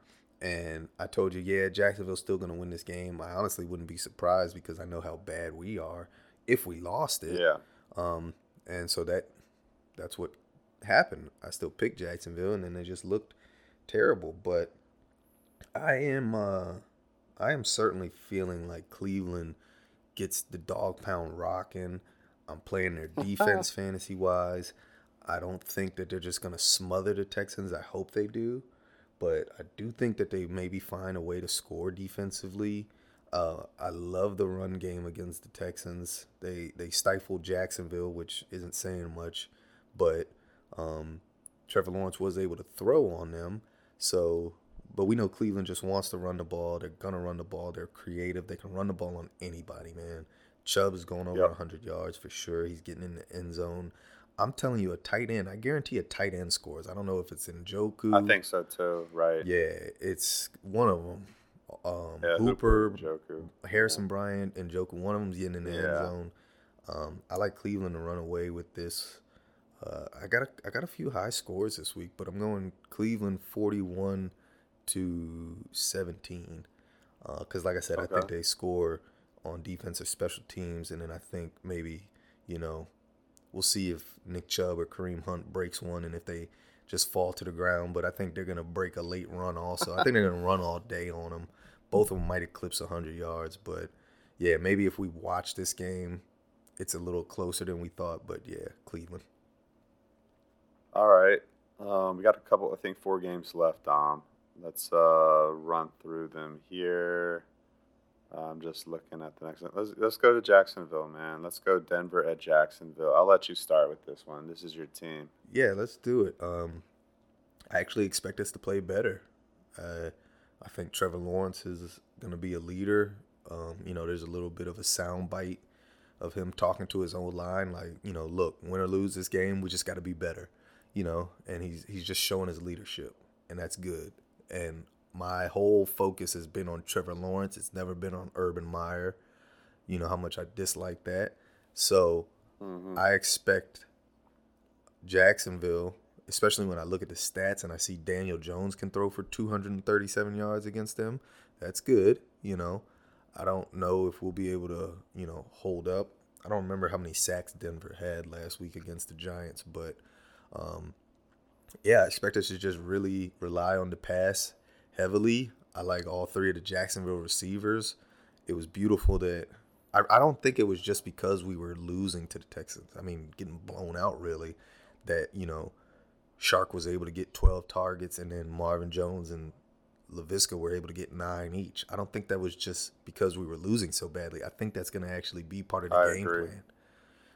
and I told you, yeah, Jacksonville's still going to win this game. I honestly wouldn't be surprised because I know how bad we are if we lost it. Yeah. Um, and so that that's what happened. I still picked Jacksonville, and then they just looked terrible. But I am uh, I am certainly feeling like Cleveland gets the dog pound rocking. I'm playing their (laughs) defense fantasy wise. I don't think that they're just going to smother the Texans. I hope they do but I do think that they maybe find a way to score defensively. Uh, I love the run game against the Texans. They they stifled Jacksonville, which isn't saying much, but um, Trevor Lawrence was able to throw on them. So, but we know Cleveland just wants to run the ball. They're gonna run the ball. They're creative. They can run the ball on anybody, man. Chubb is going over yep. 100 yards for sure. He's getting in the end zone. I'm telling you, a tight end. I guarantee a tight end scores. I don't know if it's Njoku. I think so too. Right. Yeah, it's one of them. um, Yeah, Hooper, Joku. Harrison Bryant, and Joku. One of them's getting in the end Yeah. zone. Um, I like Cleveland to run away with this. Uh, I got a, I got a few high scores this week, but I'm going Cleveland 41 to 17. Because, like I said, I think they score on defensive special teams, and then I think maybe you know we'll see if Nick Chubb or Kareem Hunt breaks one, and if they just fall to the ground. But I think they're gonna break a late run also. I think they're gonna run all day on them. Both of them might eclipse 100 yards, but yeah, maybe if we watch this game, it's a little closer than we thought. But yeah, Cleveland. All right. Um, we got a couple, I think, four games left. Um, let's uh, run through them here. I'm just looking at the next one. Let's, let's go to Jacksonville, man. Let's go Denver at Jacksonville. I'll let you start with this one. This is your team. Yeah, let's do it. Um, I actually expect us to play better. Uh, I think Trevor Lawrence is going to be a leader. Um, you know, there's a little bit of a sound bite of him talking to his own line, like, you know, look, win or lose this game, we just got to be better. You know, and he's he's just showing his leadership, and that's good. And my whole focus has been on Trevor Lawrence. It's never been on Urban Meyer. You know how much I dislike that. So Mhm. I expect Jacksonville, especially when I look at the stats and I see Daniel Jones can throw for 237 yards against them. That's good, you know. I don't know if we'll be able to, you know, hold up. I don't remember how many sacks Denver had last week against the Giants, but um, yeah, I expect us to just really rely on the pass heavily. I like all three of the Jacksonville receivers. It was beautiful that I, I don't think it was just because we were losing to the Texans. I mean, getting blown out really. That you know, Chark was able to get 12 targets, and then Marvin Jones and Laviska were able to get nine each. I don't think that was just because we were losing so badly. I think that's going to actually be part of the I game agree. plan.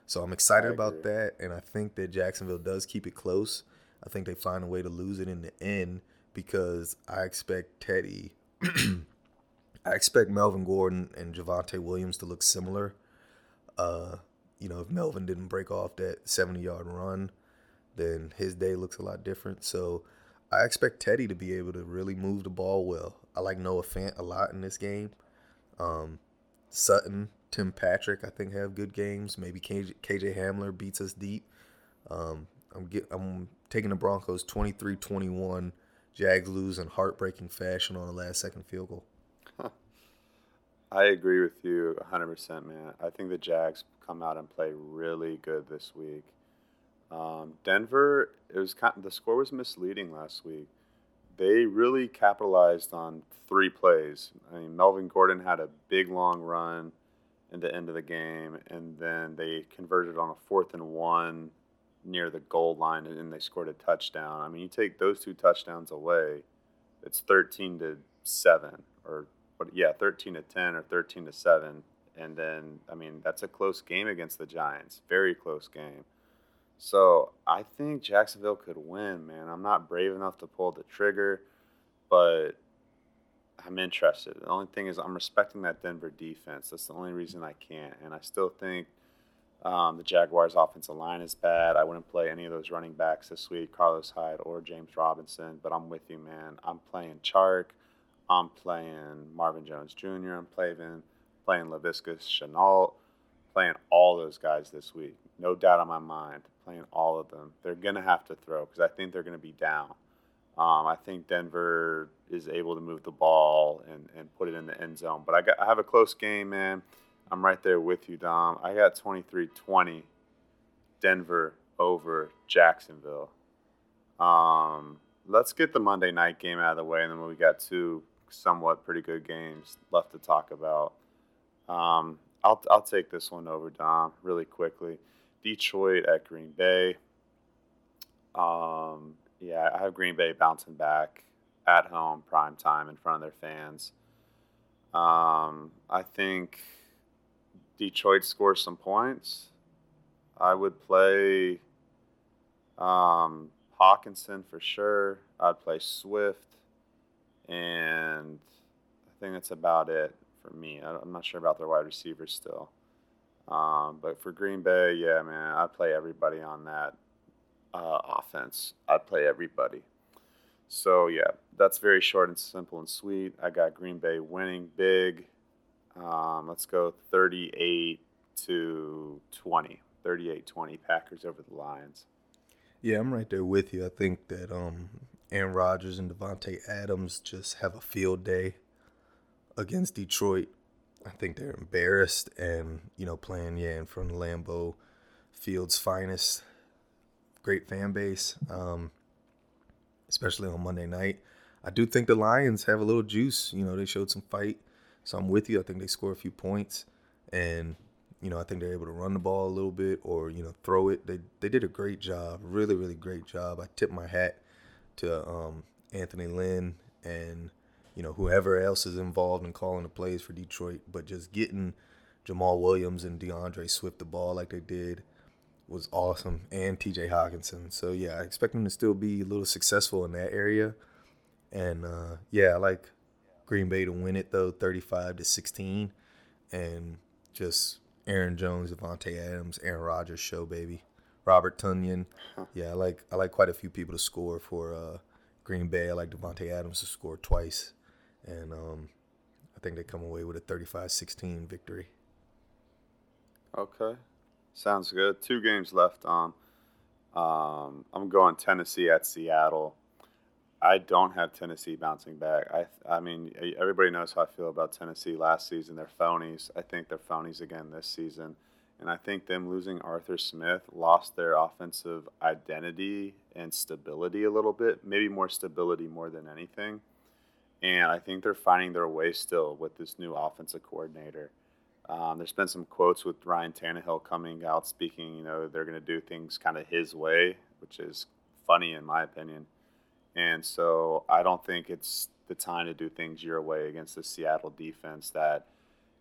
So I'm excited about that, and I think that Jacksonville does keep it close. I think they find a way to lose it in the end because I expect Teddy, (clears throat) I expect Melvin Gordon and Javonte Williams to look similar. Uh, you know, if Melvin didn't break off that 70 yard run, then his day looks a lot different. So I expect Teddy to be able to really move the ball well. I like Noah Fant a lot in this game. Um, Sutton, Tim Patrick, I think have good games. Maybe KJ, KJ Hamler beats us deep. Um, I'm get, I'm taking the Broncos 23-21. Jags lose in heartbreaking fashion on a last second field goal. I agree with you 100%, man. I think the Jags come out and play really good this week. Um, Denver, it was kind the score was misleading last week. They really capitalized on three plays. I mean, Melvin Gordon had a big long run in the end of the game, and then they converted on a fourth and one near the goal line, and then they scored a touchdown. I mean, you take those two touchdowns away, it's 13 to 7 or what yeah 13 to 10 or 13 to 7 and then i mean that's a close game against the giants very close game. So i think jacksonville could win man. I'm not brave enough to pull the trigger but i'm interested the only thing is i'm respecting that denver defense that's the only reason i can't and i still think um, the jaguars offensive line is bad i wouldn't play any of those running backs this week carlos hyde or james robinson but i'm with you man i'm playing chark I'm playing Marvin Jones Jr. I'm playing playing Laviscus Shenault, playing all those guys this week. No doubt on my mind. Playing all of them. They're gonna have to throw because I think they're gonna be down. Um, I think Denver is able to move the ball and, and put it in the end zone. But I got I have a close game, man. I'm right there with you, Dom. I got 23-20 Denver over Jacksonville. Um, let's get the Monday night game out of the way, and then we got two somewhat pretty good games left to talk about. Um, I'll I'll take this one over Dom really quickly. Detroit at Green Bay. Um, yeah, I have Green Bay bouncing back at home, prime time in front of their fans. Um, I think Detroit scores some points. I would play um, Hockenson for sure. I'd play Swift, and I think that's about it for me. I- I'm not sure about their wide receivers still. Um, but for Green Bay, yeah, man, I'd play everybody on that uh, offense. I'd play everybody. So yeah, that's very short and simple and sweet. I got Green Bay winning big. Um, let's go 38 to 20. 38-20 Packers over the Lions. Yeah, I'm right there with you. I think that um, Aaron Rodgers and Davante Adams just have a field day against Detroit. I think they're embarrassed and, you know, playing, yeah, in front of Lambeau Field's finest. Great fan base, um, especially on Monday night. I do think the Lions have a little juice. You know, they showed some fight. So I'm with you. I think they score a few points. And, you know, I think they're able to run the ball a little bit or, you know, throw it. They they did a great job. Really, really great job. I tip my hat to um, Anthony Lynn and you know whoever else is involved in calling the plays for Detroit, but just getting Jamaal Williams and DeAndre Swift the ball like they did was awesome, and T.J. Hockenson. So yeah, I expect him to still be a little successful in that area, and uh, yeah, I like Green Bay to win it though, thirty-five to sixteen, and just Aaron Jones, Davante Adams, Aaron Rodgers show, baby. Robert Tonyan. Yeah, I like I like quite a few people to score for uh, Green Bay. I like Davante Adams to score twice, and um, I think they come away with a 35-16 victory. Okay, sounds good. Two games left. Um, um, I'm going Tennessee at Seattle. I don't have Tennessee bouncing back. I I mean everybody knows how I feel about Tennessee last season. They're phonies. I think they're phonies again this season. And I think them losing Arthur Smith lost their offensive identity and stability a little bit, maybe more stability more than anything. And I think they're finding their way still with this new offensive coordinator. Um, there's been some quotes with Ryan Tannehill coming out speaking, you know, they're going to do things kind of his way, which is funny in my opinion. And so I don't think it's the time to do things your way against the Seattle defense that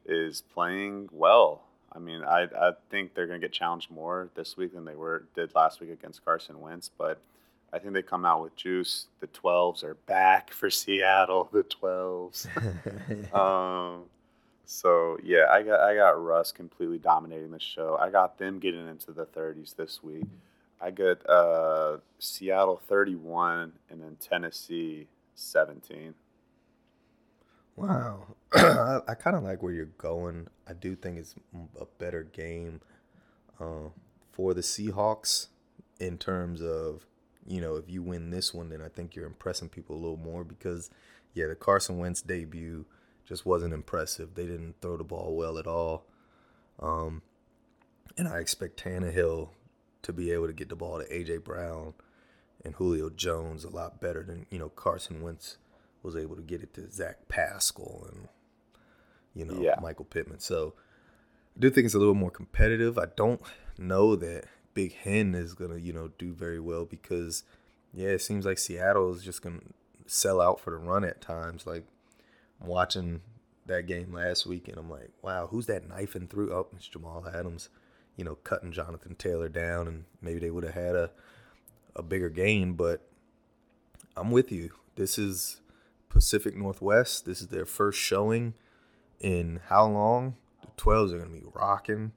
is playing well. I mean, I, I think they're going to get challenged more this week than they were did last week against Carson Wentz, but I think they come out with juice. The 12s are back for Seattle. The 12s. (laughs) um, so yeah, I got I got Russ completely dominating the show. I got them getting into the 30s this week. I got uh, Seattle 31 and then Tennessee 17. Wow. (clears throat) I, I kind of like where you're going. I do think it's a better game uh, for the Seahawks in terms of, you know, if you win this one, then I think you're impressing people a little more because, yeah, the Carson Wentz debut just wasn't impressive. They didn't throw the ball well at all. Um, and I expect Tannehill to be able to get the ball to A.J. Brown and Julio Jones a lot better than, you know, Carson Wentz was able to get it to Zach Pascal and you know yeah. Michael Pittman. So I do think it's a little more competitive. I don't know that Big Hen is gonna you know do very well because yeah, it seems like Seattle is just gonna sell out for the run at times. Like I'm watching that game last week and I'm like, wow, who's that knifing through? Oh, it's Jamal Adams. You know, cutting Jonathan Taylor down, and maybe they would have had a a bigger game. but I'm with you. This is Pacific Northwest. This is their first showing in how long? The 12s are going to be rocking.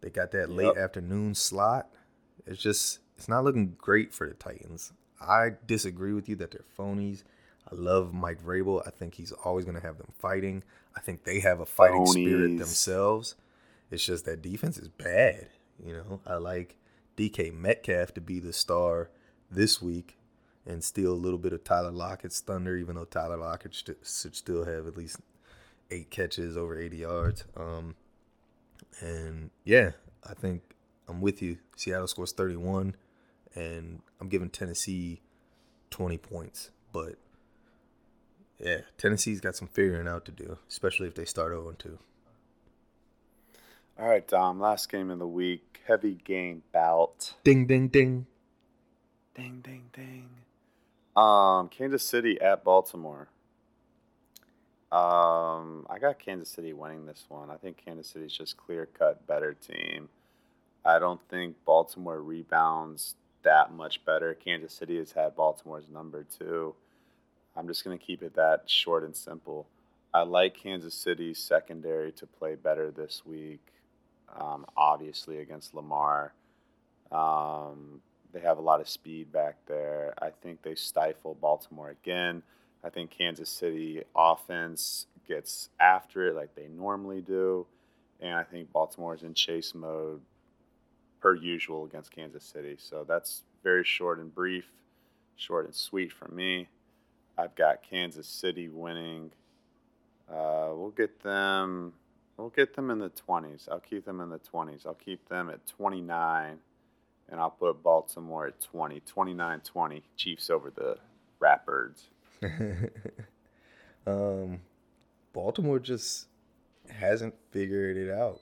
They got that late afternoon slot. It's just, it's not looking great for the Titans. I disagree with you that they're phonies. I love Mike Vrabel. I think he's always going to have them fighting. I think they have a fighting phonies. spirit themselves. It's just that defense is bad. You know, I like DK Metcalf to be the star this week and steal a little bit of Tyler Lockett's thunder, even though Tyler Lockett st- should still have at least eight catches over 80 yards. Um, and yeah, I think I'm with you. Seattle scores 31, and I'm giving Tennessee 20 points. But yeah, Tennessee's got some figuring out to do, especially if they start 0 2. All right, Dom, last game of the week. Heavy game bout. Ding, ding, ding. Ding, ding, ding. Um, Kansas City at Baltimore. Um, I got Kansas City winning this one. I think Kansas City's just clear cut better team. I don't think Baltimore rebounds that much better. Kansas City has had Baltimore's number two. I'm just going to keep it that short and simple. I like Kansas City's secondary to play better this week, um, obviously against Lamar. Um, they have a lot of speed back there. I think they stifle Baltimore again. I think Kansas City offense gets after it like they normally do. And I think Baltimore's in chase mode per usual against Kansas City. So that's very short and brief, short and sweet for me. I've got Kansas City winning. Uh, we'll get them. We'll get them in the 20s. I'll keep them in the 20s. I'll keep them at 29, and I'll put Baltimore at 20. 29 20. Chiefs over the Ratbirds. (laughs) um, Baltimore just hasn't figured it out.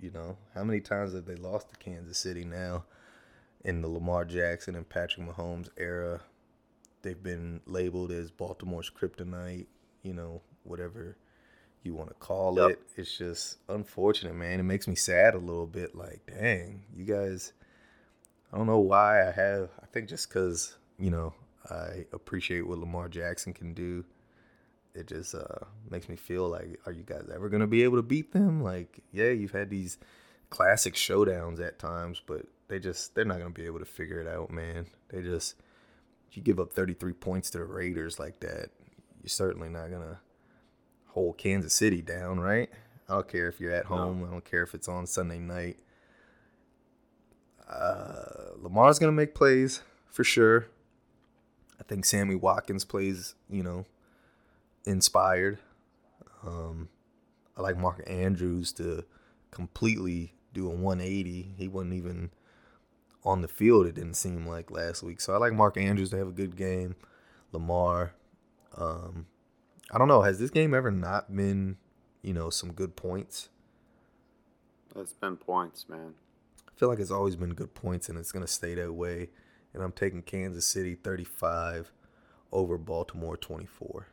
You know, how many times have they lost to Kansas City now in the Lamar Jackson and Patrick Mahomes era? They've been labeled as Baltimore's kryptonite, you know, whatever you want to call yep. it. It's just unfortunate, man. It makes me sad a little bit. Like, dang, you guys. I don't know why I have. I think just because you know I appreciate what Lamar Jackson can do. It just uh, makes me feel like, are you guys ever gonna be able to beat them? Like, yeah, you've had these classic showdowns at times, but they just they're not gonna be able to figure it out, man. They just you give up 33 points to the Raiders like that, you're certainly not gonna hold Kansas City down, right? I don't care if you're at home. No. I don't care if it's on Sunday night. Uh, Lamar's gonna make plays for sure. I think Sammy Watkins plays, you know, inspired. Um, I like Mark Andrews to completely do a 180. He wasn't even on the field. It didn't seem like last week. So I like Mark Andrews to have a good game. Lamar. Um, I don't know. Has this game ever not been, you know, some good points? It's been points, man. I feel like it's always been good points, and it's gonna stay that way. And I'm taking Kansas City 35 over Baltimore 24.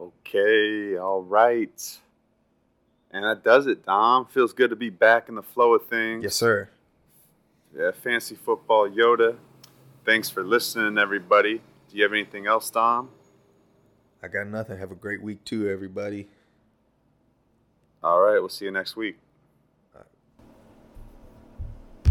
Okay, all right. And that does it, Dom. Feels good to be back in the flow of things. Yes, sir. Yeah, fancy football Yoda. Thanks for listening, everybody. Do you have anything else, Dom? I got nothing. Have a great week too, everybody. All right, we'll see you next week.